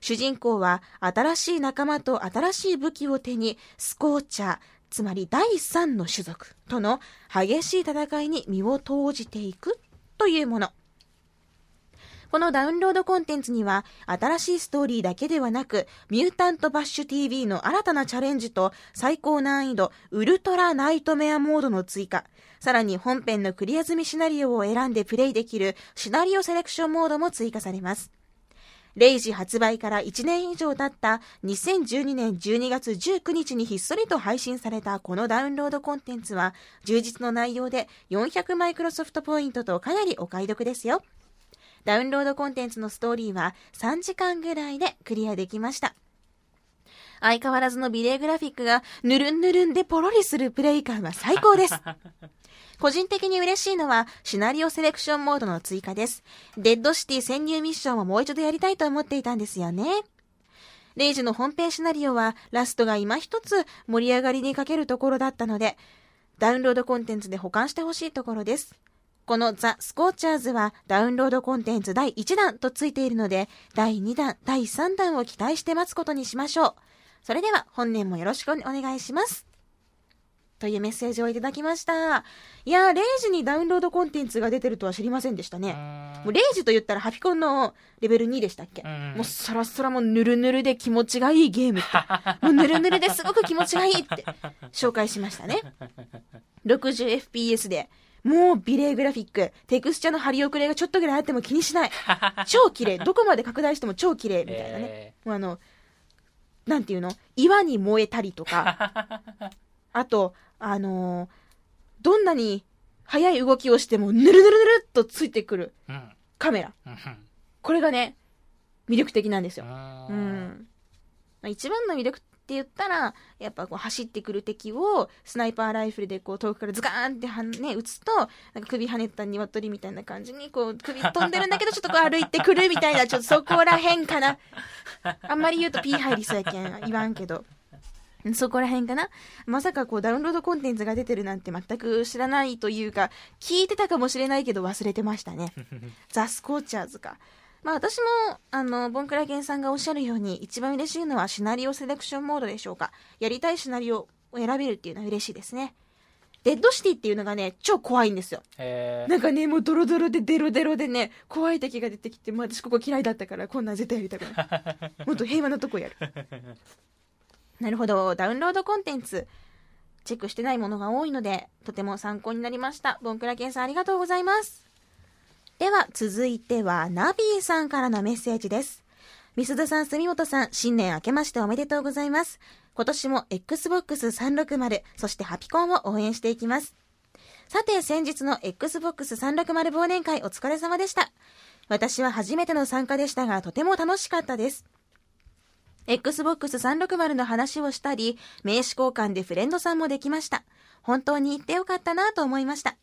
主人公は新しい仲間と新しい武器を手にスコーチャー、つまり第三の種族との激しい戦いに身を投じていくというもの。このダウンロードコンテンツには、新しいストーリーだけではなく、ミュータントバッシュ TV の新たなチャレンジと、最高難易度、ウルトラナイトメアモードの追加、さらに本編のクリア済みシナリオを選んでプレイできるシナリオセレクションモードも追加されます。0時発売から1年以上経った2012年12月19日にひっそりと配信されたこのダウンロードコンテンツは充実の内容で400マイクロソフトポイントとかなりお買い得ですよ。ダウンロードコンテンツのストーリーは3時間ぐらいでクリアできました。相変わらずの美麗グラフィックがぬるんぬるんでポロリするプレイ感は最高です。個人的に嬉しいのはシナリオセレクションモードの追加です。デッドシティ潜入ミッションをもう一度やりたいと思っていたんですよね。レイジの本編シナリオはラストが今一つ盛り上がりに欠けるところだったので、ダウンロードコンテンツで保管してほしいところです。このザ・スコーチャーズはダウンロードコンテンツ第1弾とついているので、第2弾、第3弾を期待して待つことにしましょう。それでは本年もよろしくお願いします。というメッセージをいただきました。いやー、0時にダウンロードコンテンツが出てるとは知りませんでしたね。もう0時と言ったらハピコンのレベル2でしたっけ？うんもうサラサラもうぬるぬるで気持ちがいいゲームって。もうぬるぬるですごく気持ちがいいって紹介しましたね。60fps で。もう美麗グラフィック。テクスチャの張り遅れがちょっとぐらいあっても気にしない。超綺麗。どこまで拡大しても超綺麗みたいなね。えあの、なんていうの？岩に燃えたりとか、あと、あのーどんなに速い動きをしても、ぬるぬるぬるっとついてくるカメラ。うんこれがね、魅力的なんですよ。ううんん。まあ一番の魅力って言ったら、やっぱこう走ってくる敵をスナイパーライフルでこう遠くからズカーンってはね、撃つと、なんか首跳ねた鶏みたいな感じに、こう首飛んでるんだけど、ちょっとこう歩いてくるみたいな、ちょっとそこら辺かな。あんまり言うと P 入りそうやけん言わんけど。うそこら辺かなまさかこうダウンロードコンテンツが出てるなんて全く知らないというか、聞いてたかもしれないけど忘れてましたね。ザ・スコーチャーズか。まあ私も、あの、ボンクラゲンさんがおっしゃるように、一番嬉しいのはシナリオセレクションモードでしょうか。やりたいシナリオを選べるっていうのは嬉しいですね。デッドシティっていうのがね、超怖いんですよ。なんかね、もうドロドロでデロデロでね、怖い敵が出てきて、もう私ここ嫌いだったから、こんなん絶対やりたくない。もっと平和なとこやる。なるほど、ダウンロードコンテンツ。チェックしてないものが多いので、とても参考になりました。ボンクラケンさんありがとうございます。では、続いては、ナビーさんからのメッセージです。みすずさん、住本さん、新年明けましておめでとうございます。今年も Xbox 360、そしてハピコンを応援していきます。さて、先日の Xbox 360忘年会お疲れ様でした。私は初めての参加でしたが、とても楽しかったです。Xbox 360の話をしたり、名刺交換でフレンドさんもできました。本当に行ってよかったなと思いました。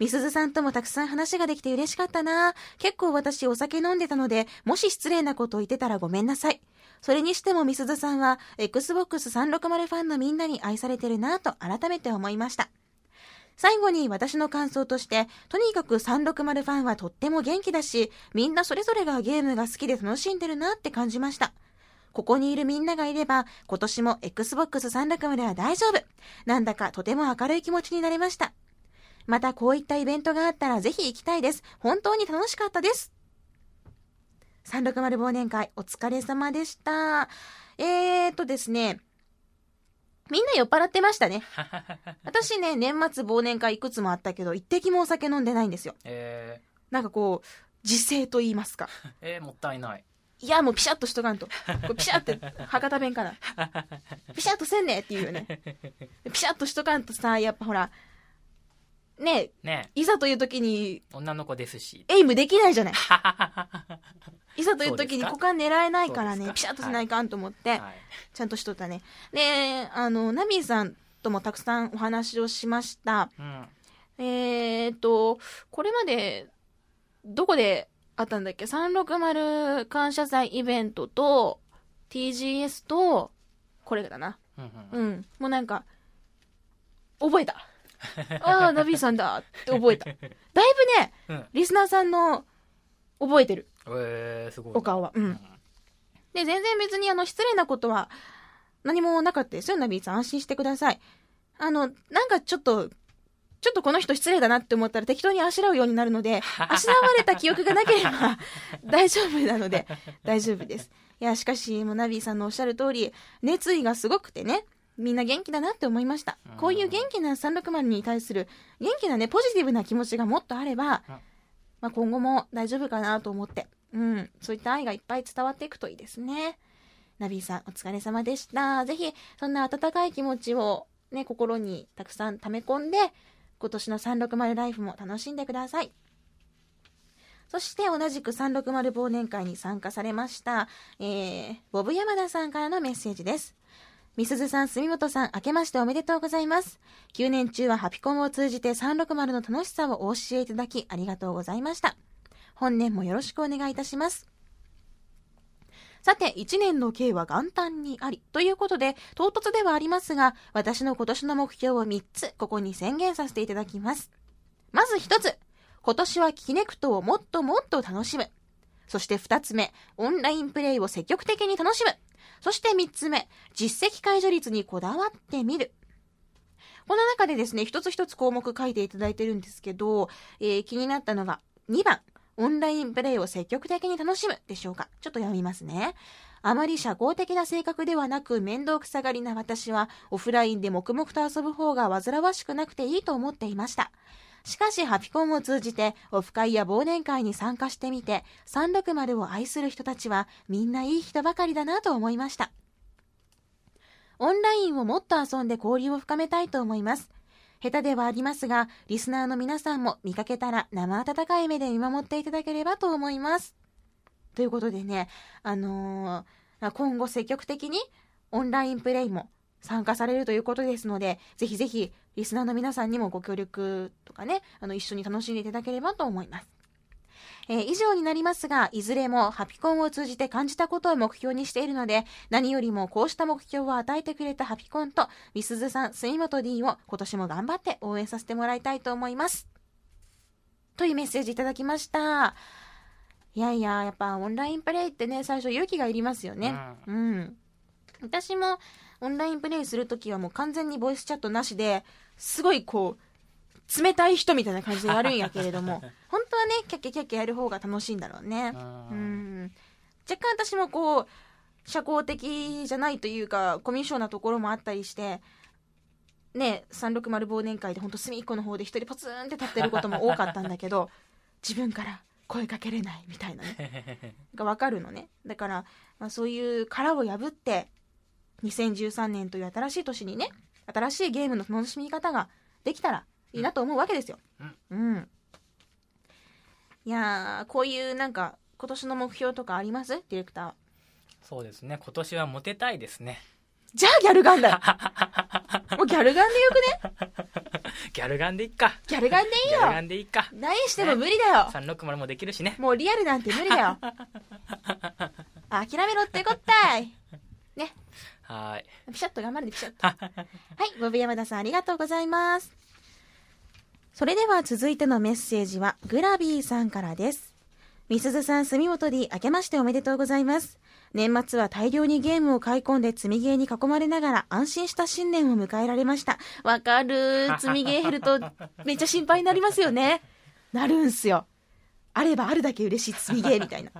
みすずさんともたくさん話ができて嬉しかったな結構私お酒飲んでたので、もし失礼なこと言ってたらごめんなさい。それにしてもみすずさんは、Xbox 360ファンのみんなに愛されてるなと改めて思いました。最後に私の感想として、とにかく360ファンはとっても元気だし、みんなそれぞれがゲームが好きで楽しんでるなって感じました。ここにいるみんながいれば、今年も Xbox 360は大丈夫。なんだかとても明るい気持ちになれました。またこういったイベントがあったらぜひ行きたいです。本当に楽しかったです。360忘年会お疲れ様でした。えーとですね、みんな酔っ払ってましたね。私ね、年末忘年会いくつもあったけど、一滴もお酒飲んでないんですよ。えー、なんかこう、自制と言いますか。えー、もったいない。いや、もうピシャッとしとかんと。ピシャって、博多弁かな。ピシャッとせんねって言うよね。ピシャッとしとかんとさ、やっぱほら、ねねいざという時に、女の子ですし。エイムできないじゃない。いざという時に股間狙えないからね、ピシャッとしないかんと思って、はい、ちゃんとしとったね。で、あの、ナビーさんともたくさんお話をしました。うん、えー、っと、これまで、どこであったんだっけ ?360 感謝祭イベントと、TGS と、これだな。うん、うん、もうなんか、覚えた。ああ、ナビーさんだって覚えた。だいぶね、うん、リスナーさんの覚えてる。えー、すごい。お顔は。うん。で、全然別にあの、失礼なことは何もなかったですよ、ナビーさん。安心してください。あの、なんかちょっと、ちょっとこの人失礼だなって思ったら適当にあしらうようになるので、あしらわれた記憶がなければ 大丈夫なので、大丈夫です。いや、しかし、もうナビーさんのおっしゃる通り、熱意がすごくてね、みんな元気だなって思いました。こういう元気な360に対する、元気なね、ポジティブな気持ちがもっとあれば、まあ、今後も大丈夫かなと思って、うん、そういった愛がいっぱい伝わっていくといいですね。ナビーさん、お疲れ様でした。ぜひ、そんな温かい気持ちをね、心にたくさん溜め込んで、今年の360ライフも楽しんでください。そして同じく360忘年会に参加されました、えー、ボブ山田さんからのメッセージです。みすずさん、住本さん、明けましておめでとうございます。9年中はハピコンを通じて360の楽しさをお教えいただき、ありがとうございました。本年もよろしくお願いいたします。さて、1年の計は元旦にあり。ということで、唐突ではありますが、私の今年の目標を3つ、ここに宣言させていただきます。まず1つ、今年はキネクトをもっともっと楽しむ。そして2つ目、オンラインプレイを積極的に楽しむ。そして3つ目、実績解除率にこだわってみる。この中でですね、一つ一つ項目書いていただいてるんですけど、えー、気になったのが2番、オンラインプレイを積極的に楽しむでしょうか。ちょっと読みますね。あまり社交的な性格ではなく面倒くさがりな私はオフラインで黙々と遊ぶ方が煩わしくなくていいと思っていました。しかし、ハピコンを通じて、オフ会や忘年会に参加してみて、360を愛する人たちは、みんないい人ばかりだなと思いました。オンラインをもっと遊んで交流を深めたいと思います。下手ではありますが、リスナーの皆さんも見かけたら生温かい目で見守っていただければと思います。ということでね、あのー、今後積極的にオンラインプレイも参加されるということですので、ぜひぜひリスナーの皆さんにもご協力とかね、あの、一緒に楽しんでいただければと思います。えー、以上になりますが、いずれもハピコンを通じて感じたことを目標にしているので、何よりもこうした目標を与えてくれたハピコンと、みすずさん、杉本 D を今年も頑張って応援させてもらいたいと思います。というメッセージいただきました。いやいや、やっぱオンラインプレイってね、最初勇気がいりますよね。うん、うん。私もオンラインプレイするときはもう完全にボイスチャットなしで、すごいこう、冷たい人みたいな感じでやるんやけれども、本当はね、キャッキャキャッキャやる方が楽しいんだろうね。うん。若干私もこう、社交的じゃないというか、コミュ障なところもあったりして、ね、360忘年会で本当隅っこの方で一人ポツンって立ってることも多かったんだけど、自分から声かけれないみたいなね、がわかるのね。だから、まあ、そういう殻を破って、2013年という新しい年にね、新しいゲームの楽しみ方ができたらいいなと思うわけですよ。うん。うん、いやこういうなんか、今年の目標とかあります？ディレクター。そうですね。今年はモテたいですね。じゃあギャルガンだ もうギャルガンでよくね？ギャルガンでいっか。ギャルガンでいいよ。ギャルガンでいいか。何しても無理だよ。ね、360もできるしね。もうリアルなんて無理だよ。諦めろってこったい。ね。はい。ピシャッと頑張るでピシャッと。はい。ボブ山田さんありがとうございます。それでは続いてのメッセージは、グラビーさんからです。みすずさん、住本 D、明けましておめでとうございます。年末は大量にゲームを買い込んで積みゲーに囲まれながら安心した新年を迎えられました。わかる。積みゲー減るとめっちゃ心配になりますよね。なるんすよ。あればあるだけ嬉しい積みゲーみたいな。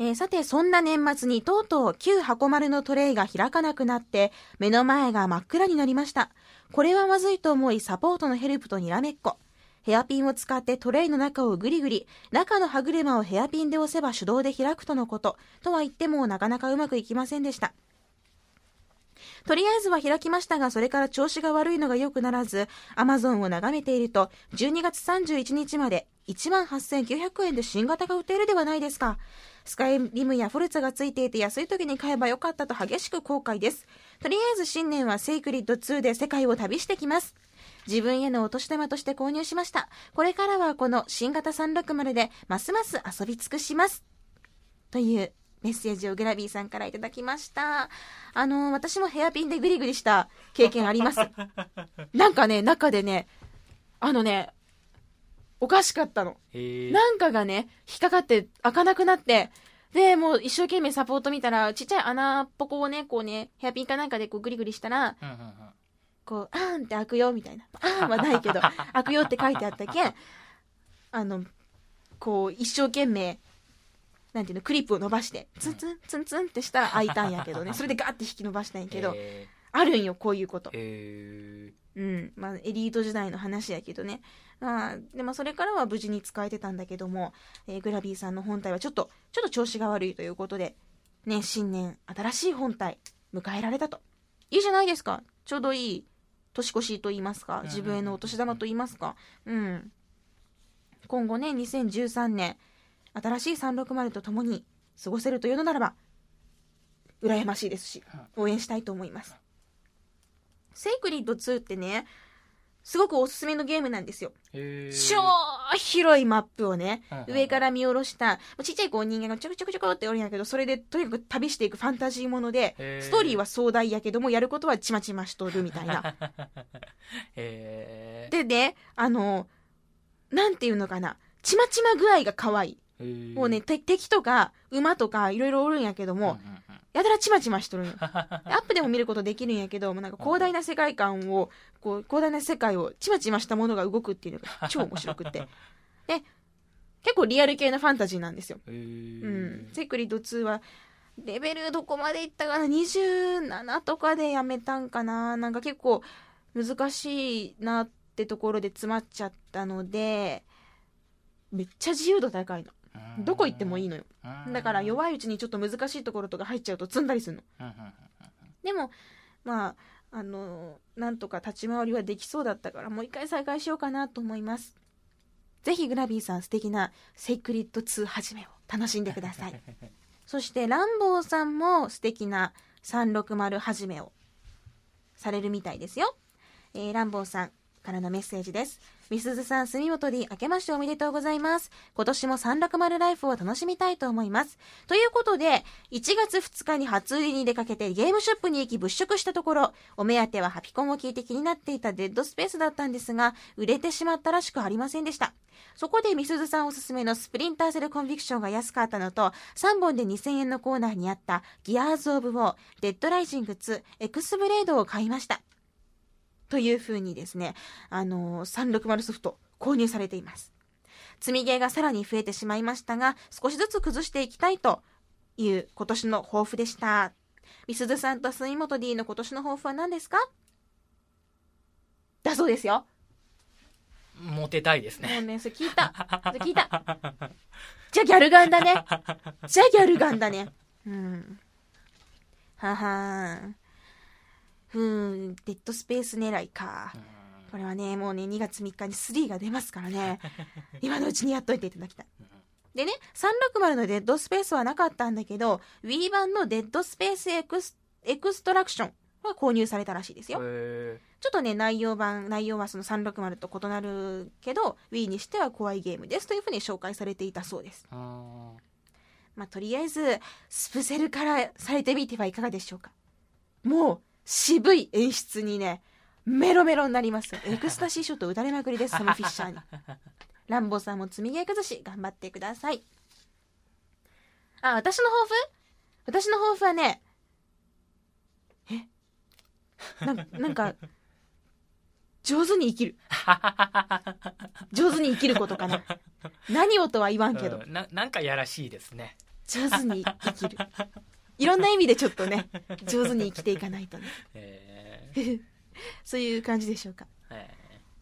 えー、さて、そんな年末にとうとう旧箱丸のトレイが開かなくなって、目の前が真っ暗になりました。これはまずいと思い、サポートのヘルプとにらめっこ。ヘアピンを使ってトレイの中をぐりぐり、中の歯車をヘアピンで押せば手動で開くとのこと。とは言ってもなかなかうまくいきませんでした。とりあえずは開きましたが、それから調子が悪いのが良くならず、アマゾンを眺めていると、12月31日まで18,900円で新型が売っているではないですか。スカイリムやフォルツァがついていて安い時に買えばよかったと激しく後悔です。とりあえず新年はセイクリッド2で世界を旅してきます。自分へのお年玉として購入しました。これからはこの新型360でますます遊び尽くします。というメッセージをグラビーさんからいただきました。あのー、私もヘアピンでグリグリした経験あります。なんかね、中でね、あのね、おかしかったの。なんかがね、引っかかって開かなくなって、で、もう一生懸命サポート見たら、ちっちゃい穴っぽこをね、こうね、ヘアピンかなんかでこうグリグリしたら、こう、あーんって開くよ、みたいな。あーんはないけど、開くよって書いてあったけ。ん、あの、こう、一生懸命、なんていうの、クリップを伸ばして、ツンツン、ツンツンってしたら開いたんやけどね、それでガーって引き伸ばしたんやけど、あるんよ、こういうこと。うん。まあ、エリート時代の話やけどね。まあ、でもそれからは無事に使えてたんだけども、えー、グラビーさんの本体はちょっと、ちょっと調子が悪いということで、ね、新年、新しい本体、迎えられたと。いいじゃないですか。ちょうどいい、年越しと言いますか、自分へのお年玉と言いますか。うん。今後ね、2013年、新しい360と共に過ごせるというのならば、羨ましいですし、応援したいと思います。セイクリッド2ってね、すごくおすすめのゲームなんですよ。超広いマップをね、上から見下ろした、ちっちゃいこう人間がちょこちょこちょこっておるんやけど、それでとにかく旅していくファンタジーもので、ストーリーは壮大やけども、やることはちまちましとるみたいな。でね、あの、なんていうのかな、ちまちま具合が可愛い。もうね、敵とか馬とかいろいろおるんやけども、うんうんやたらちまちましとるんよ。アップでも見ることできるんやけど、もなんか広大な世界観を、こう、広大な世界をちまちましたものが動くっていうのが超面白くて。で、結構リアル系のファンタジーなんですよ。うん。セクリッド2は、レベルどこまでいったかな ?27 とかでやめたんかな？なんか結構難しいなってところで詰まっちゃったので、めっちゃ自由度高いの。どこ行ってもいいのよ。だから弱いうちにちょっと難しいところとか入っちゃうと積んだりするの。でもまああのなんとか立ち回りはできそうだったからもう一回再開しようかなと思います。ぜひグラビーさん素敵なセイクリッド2始めを楽しんでください。そしてランボーさんも素敵な360始めをされるみたいですよ、えー、ランボーさんからのメッセージです。みすずさん、住本 D、明けましておめでとうございます。今年も360ライフを楽しみたいと思います。ということで、1月2日に初売りに出かけてゲームショップに行き物色したところ、お目当てはハピコンを聞いて気になっていたデッドスペースだったんですが、売れてしまったらしくありませんでした。そこでみすずさんおすすめのスプリンターセルコンビクションが安かったのと、3本で2000円のコーナーにあったギアーズ・オブ・ウォー、デッドライジング2、エクスブレードを買いました。というふうにですね、あのー、360ソフト購入されています。積みゲーがさらに増えてしまいましたが、少しずつ崩していきたいという今年の抱負でした。みすずさんと杉本 D の今年の抱負は何ですか？だそうですよ。モテたいですね。もうね、それ聞いた。それ聞いた。じゃあギャルガンだね。じゃあギャルガンだね。うん。ははーん。ふーん、デッドスペース狙いか。これはね、もうね、2月3日に3が出ますからね。今のうちにやっといていただきたい。でね、360のデッドスペースはなかったんだけど、Wii 版のデッドスペースエクスエクストラクションは購入されたらしいですよ。ちょっとね、内容版、内容はその360と異なるけど、Wii にしては怖いゲームですというふうに紹介されていたそうです。まあ、とりあえず、スプセルからされてみてはいかがでしょうか。もう、渋い演出にね、メロメロになります。エクスタシーショット打たれまくりです、そのフィッシャーに。ランボーさんも積みゲー崩し、頑張ってください。あ、私の抱負？私の抱負はね、え？ななんか、上手に生きる。上手に生きることかな。何をとは言わんけど。ななんかやらしいですね。上手に生きる。いろんな意味でちょっとね、上手に生きていかないとね。えー、そういう感じでしょうか。え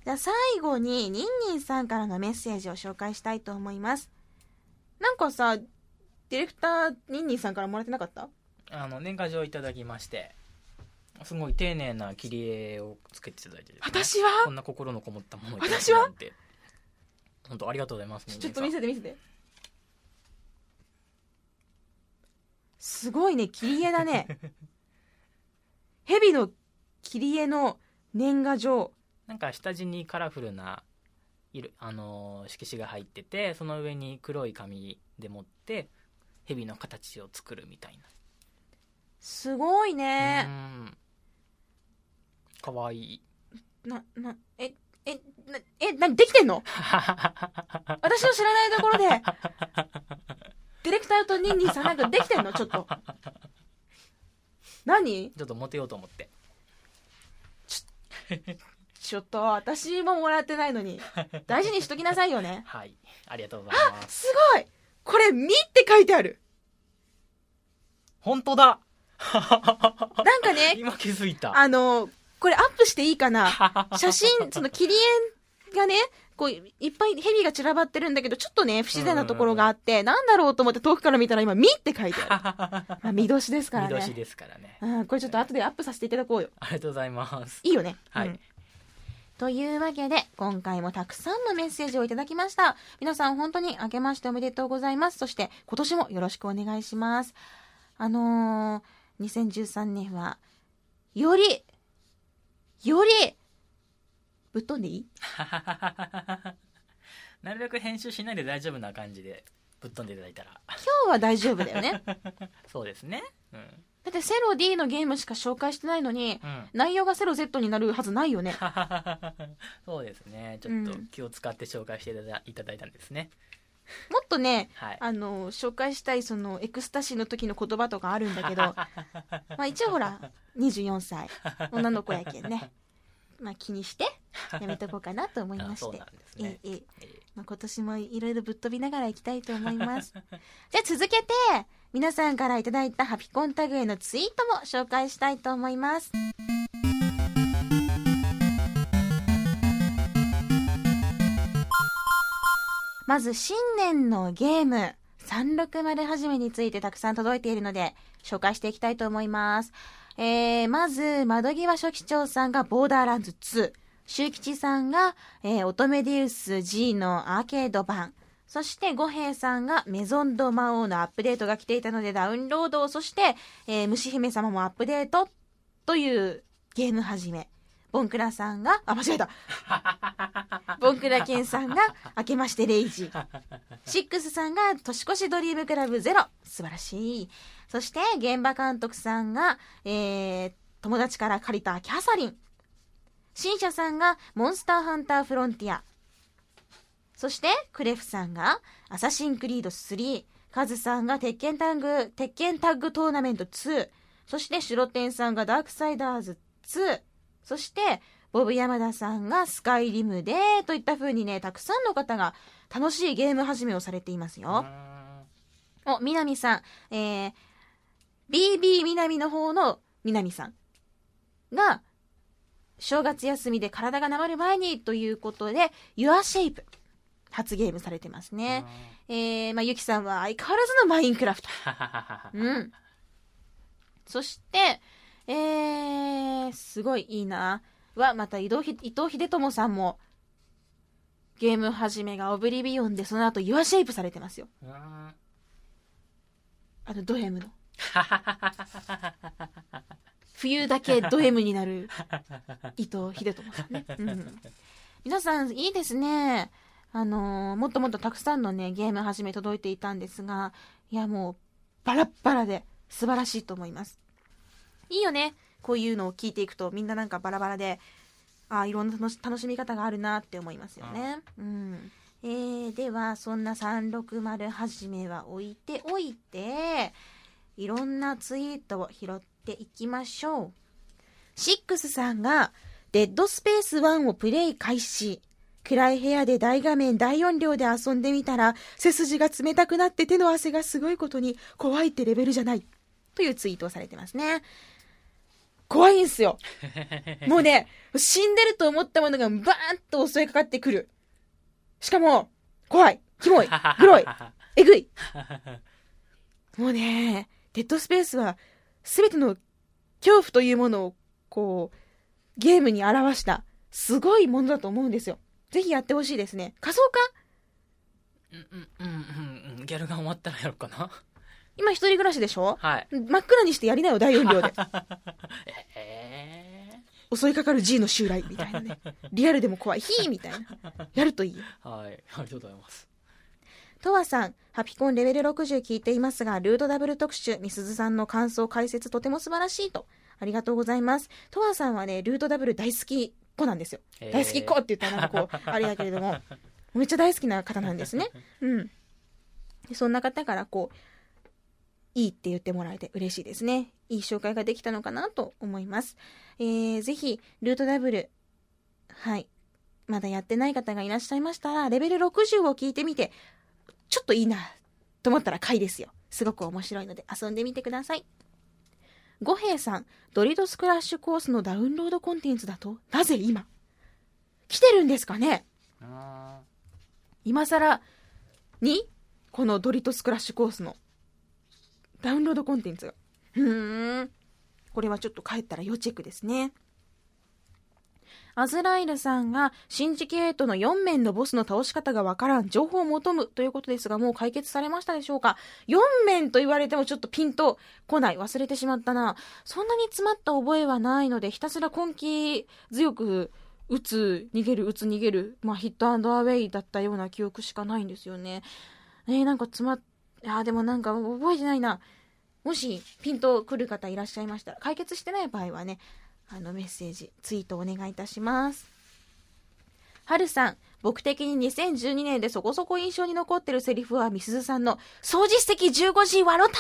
ー、じゃあ最後に、ニンニンさんからのメッセージを紹介したいと思います。なんかさ、ディレクター、ニンニンさんからもらってなかった？あの、年賀状いただきまして、すごい丁寧な切り絵をつけていただいて、ね、私は？こんな心のこもったものをいただいて。私は？本当ありがとうございます。ちょっと見せて見せて。すごいね、切り絵だね。蛇の切り絵の年賀状。なんか下地にカラフルな色、あのー、色紙が入ってて、その上に黒い紙でもって、蛇の形を作るみたいな。すごいね。かわいい。な、な、え、え、な、え、な、できてんの？私の知らないところで、ディレクターとニンニンさんなんかできてんの？ちょっと。何？ちょっとモテようと思って。ちょ、っと、私ももらってないのに。大事にしときなさいよね。はい。ありがとうございます。すごいこれ、みって書いてある。本当だなんかね、今気づいた。あの、これアップしていいかな？写真、その切り絵がね、こう、いっぱい蛇が散らばってるんだけど、ちょっとね、不自然なところがあって、なんだろうと思って遠くから見たら今、みって書いてある。まあ、見通しですからね。見通しですからね。うん、これちょっと後でアップさせていただこうよ。ありがとうございます。いいよね。はい。うんというわけで、今回もたくさんのメッセージをいただきました。皆さん本当に明けましておめでとうございます。そして今年もよろしくお願いします。あのー、2013年は、より、より、ぶっ飛んでいい？なるべく編集しないで大丈夫な感じでぶっ飛んでいただいたら。今日は大丈夫だよね。そうですね、うん、だってセロ D のゲームしか紹介してないのに、うん、内容がセロ Z になるはずないよね。そうですね。ちょっと気を使って紹介していただいたんですね、もっとね、はい、あの紹介したいそのエクスタシーの時の言葉とかあるんだけどまあ一応ほら24歳。女の子やけんね。まあ、気にして やめとこうかなと思いまして、ね、ええまあ、今年もいろいろぶっ飛びながらいきたいと思います。じゃあ続けて皆さんからいただいたハピコンタグへのツイートも紹介したいと思います。まず新年のゲーム360はじめについてたくさん届いているので紹介していきたいと思いますえー、まず、窓際初期長さんがボーダーランズ2。周吉さんが、えー、乙女ディウス G のアーケード版。そして五平さんがメゾンド魔王のアップデートが来ていたのでダウンロードを、そして、えー、虫姫様もアップデートというゲーム始め。ボンクラさんが、あ、間違えた。ボンクラケンさんが、明けまして0時。シックスさんが、年越しドリームクラブゼロ。素晴らしい。そして、現場監督さんが、えー、友達から借りたキャサリン。新社さんが、モンスターハンターフロンティア。そして、クレフさんが、アサシンクリード3。カズさんが、鉄拳タッグ、鉄拳タッグトーナメント2。そして、シュロテンさんが、ダークサイダーズ2。そして、ボブ山田さんがスカイリムで、といった風にね、たくさんの方が楽しいゲーム始めをされていますよ。お、南さん、えー、BB 南の方の南さんが、正月休みで体が治る前にということで、Your Shape 初ゲームされてますね。えー、まあ、ゆきさんは相変わらずのマインクラフト。うん。そして、えー、すごいいいな。は、また伊藤伊藤秀友さんも、ゲーム始めがオブリビオンで、その後、ユアシェイプされてますよ。あの、ド M の。冬だけド M になる伊藤秀友さんね。うん、皆さん、いいですね。あのー、もっともっとたくさんのね、ゲーム始め届いていたんですが、いや、もう、バラッバラで素晴らしいと思います。いいよね。こういうのを聞いていくと、みんななんかバラバラで、ああ、いろんな楽しみ方があるなって思いますよね。うん。えー、では、そんな360はじめは置いておいて、いろんなツイートを拾っていきましょう。シックスさんが、デッドスペース1をプレイ開始。暗い部屋で大画面大音量で遊んでみたら、背筋が冷たくなって手の汗がすごいことに怖いってレベルじゃない。というツイートをされてますね。怖いんすよ。もうね、死んでると思ったものがバーンと襲いかかってくる。しかも、怖い、キモい、グロい、えぐい。もうね、デッドスペースは、すべての恐怖というものを、こう、ゲームに表した、すごいものだと思うんですよ。ぜひやってほしいですね。仮想化うん、うん、うん、うん、ギャルが終わったらやろうかな。今一人暮らしでしょ？はい。真っ暗にしてやりなよ、大音量で。えー、襲いかかる G の襲来みたいなね。リアルでも怖い。ヒーみたいな。やるといいよ。はい。ありがとうございます。とわさん、ハピコンレベル60聞いていますが、ルートダブル特集、みすずさんの感想、解説とても素晴らしいと。ありがとうございます。とわさんはね、ルートダブル大好き子なんですよ。大好き子って言ったらなんかこう、あれだけれども、めっちゃ大好きな方なんですね。うん。そんな方からこう、いいって言ってもらえて嬉しいですね。いい紹介ができたのかなと思います。えー、ぜひ、ルートダブル、はい。まだやってない方がいらっしゃいましたら、レベル60を聞いてみて、ちょっといいな、と思ったら回ですよ。すごく面白いので遊んでみてください。五平さん、ドリトスクラッシュコースのダウンロードコンテンツだと、なぜ今来てるんですかね？今更に、このドリトスクラッシュコースのダウンロードコンテンツが。うーん。これはちょっと帰ったら要チェックですね。アズライルさんがシンジケートの4面のボスの倒し方がわからん情報を求むということですがもう解決されましたでしょうか ?4 面と言われてもちょっとピンと来ない。忘れてしまったな。そんなに詰まった覚えはないのでひたすら根気強く打つ、逃げる、打つ、逃げる。まあヒットアンドアウェイだったような記憶しかないんですよね。えー、なんか詰まっ、いやでもなんか覚えてないな。もしピンとくる方いらっしゃいましたら、解決してない場合はね、あのメッセージ、ツイートお願いいたします。はるさん、僕的に2012年でそこそこ印象に残ってるセリフはみすずさんの、総実績 15G わろた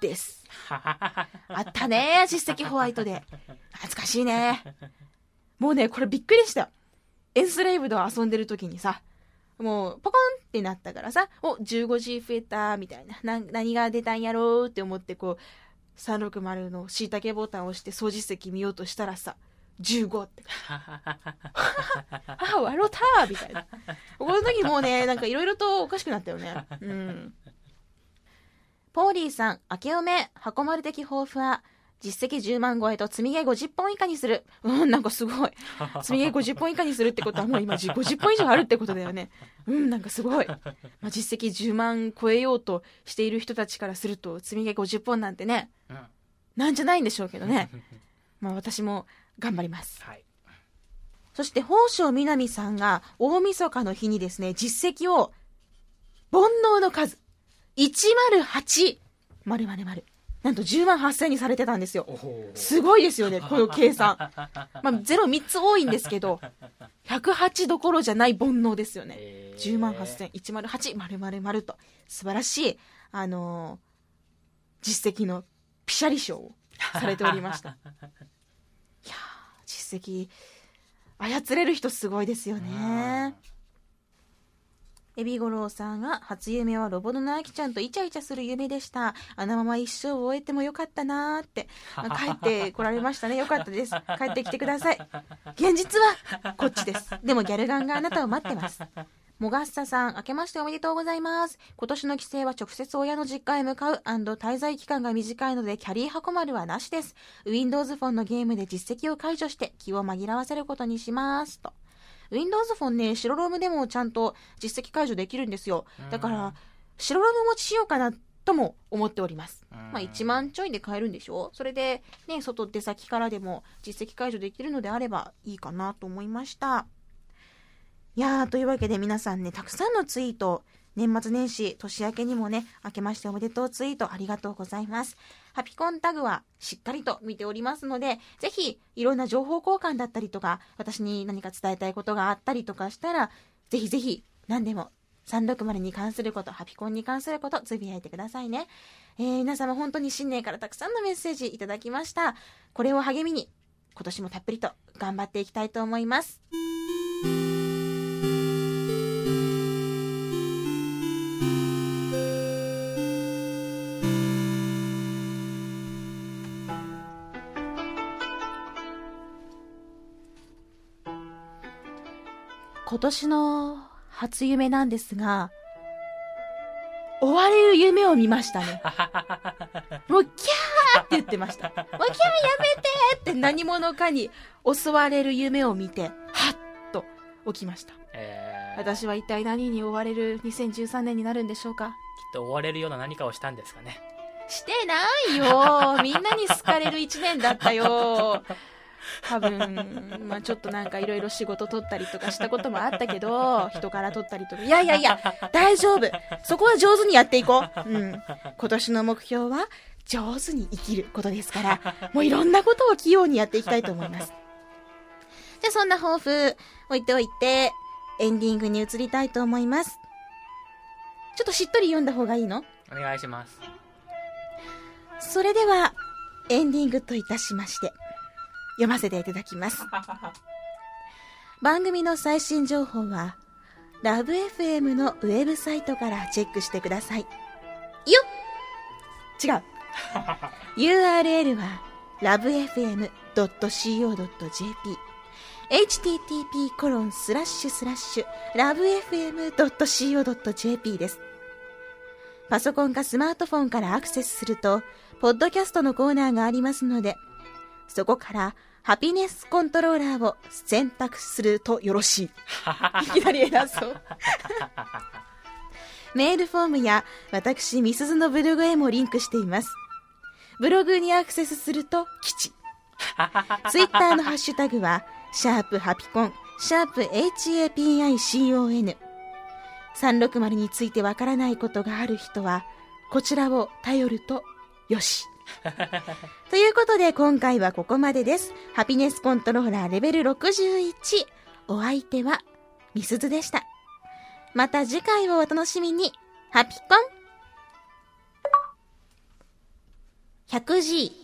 です。あったね、実績ホワイトで。懐かしいね。もうね、これびっくりした。エンスレイブド遊んでる時にさ、もう、ポコンってなったからさ、お、15G 増えた、みたいな。な、何が出たんやろうって思って、こう、360の椎茸ボタンを押して掃除席見ようとしたらさ、15って。あ、笑うたみたいな。この時もうね、なんかいろいろとおかしくなったよね。うん。ポーリーさん、明けおめ、箱丸的抱負は、実績10万超えと積み毛50本以下にする。うん、なんかすごい。積み毛50本以下にするってことはもう今50本以上あるってことだよね。うん、なんかすごい。まあ、実績10万超えようとしている人たちからすると、積み毛50本なんてね、なんじゃないんでしょうけどね。まあ私も頑張ります。はい。そして宝生みなみさんが大晦日の日にですね、実績を、煩悩の数、108、丸々丸。なんと10万8000にされてたんですよ。すごいですよね、この計算。まあ、ゼロ3つ多いんですけど、108どころじゃない煩悩ですよね。10万8000、108、丸々丸と。素晴らしい、あのー、実績のピシャリ賞をされておりました。いや実績、操れる人すごいですよね。エビゴロウさんが初夢はロボドのアキちゃんとイチャイチャする夢でした。あのまま一生を終えてもよかったなーって、帰ってこられましたね。よかったです。帰ってきてください。現実はこっちです。でもギャルガンがあなたを待ってます。モガッサさん、明けましておめでとうございます。今年の帰省は直接親の実家へ向かう滞在期間が短いのでキャリー箱丸はなしです。Windows フォンのゲームで実績を解除して気を紛らわせることにします。と。Windows フォンね、白ロムでもちゃんと実績解除できるんですよ。だから、白ロム持ちしようかなとも思っております。まあ1万ちょいで買えるんでしょ？それで、ね、外出先からでも実績解除できるのであればいいかなと思いました。いやー、というわけで皆さんね、たくさんのツイート、年末年始、年明けにもね、明けましておめでとうツイートありがとうございます。ハピコンタグはしっかりと見ておりますので、ぜひ、いろんな情報交換だったりとか、私に何か伝えたいことがあったりとかしたら、ぜひぜひ、何でも、360に関すること、ハピコンに関すること、つぶやいてくださいね。えー、皆様本当に新年からたくさんのメッセージいただきました。これを励みに、今年もたっぷりと頑張っていきたいと思います。年の初夢なんですが、追われる夢を見ましたね。もう、キャーって言ってました。もう、キャーやめてって何者かに襲われる夢を見て、はっと起きました。えー、私は一体何に追われる2013年になるんでしょうか？きっと追われるような何かをしたんですかね。してないよみんなに好かれる一年だったよ多分、まあちょっとなんかいろいろ仕事取ったりとかしたこともあったけど、人から取ったりとか、いやいやいや、大丈夫。そこは上手にやっていこう。うん。今年の目標は、上手に生きることですから、もういろんなことを器用にやっていきたいと思います。じゃあそんな抱負置いておいて、エンディングに移りたいと思います。ちょっとしっとり読んだ方がいいの？お願いします。それでは、エンディングといたしまして、読ませていただきます。番組の最新情報は、ラブ f m のウェブサイトからチェックしてください。よっ違う。URL は lovefm.co.jp http コロンスラッシュスラッシュ lovefm.co.jp です。パソコンかスマートフォンからアクセスすると、ポッドキャストのコーナーがありますので、そこからハピネスコントローラーを選択するとよろしい。いきなり偉そう。メールフォームや私、ミスズのブログへもリンクしています。ブログにアクセスすると吉。ツイッターのハッシュタグは、シャープハピコン、シャープ HAPICON。360についてわからないことがある人は、こちらを頼るとよし。ということで今回はここまでです。ハピネスコントローラーレベル61。お相手はみすずでした。また次回をお楽しみに。ハピコン 100G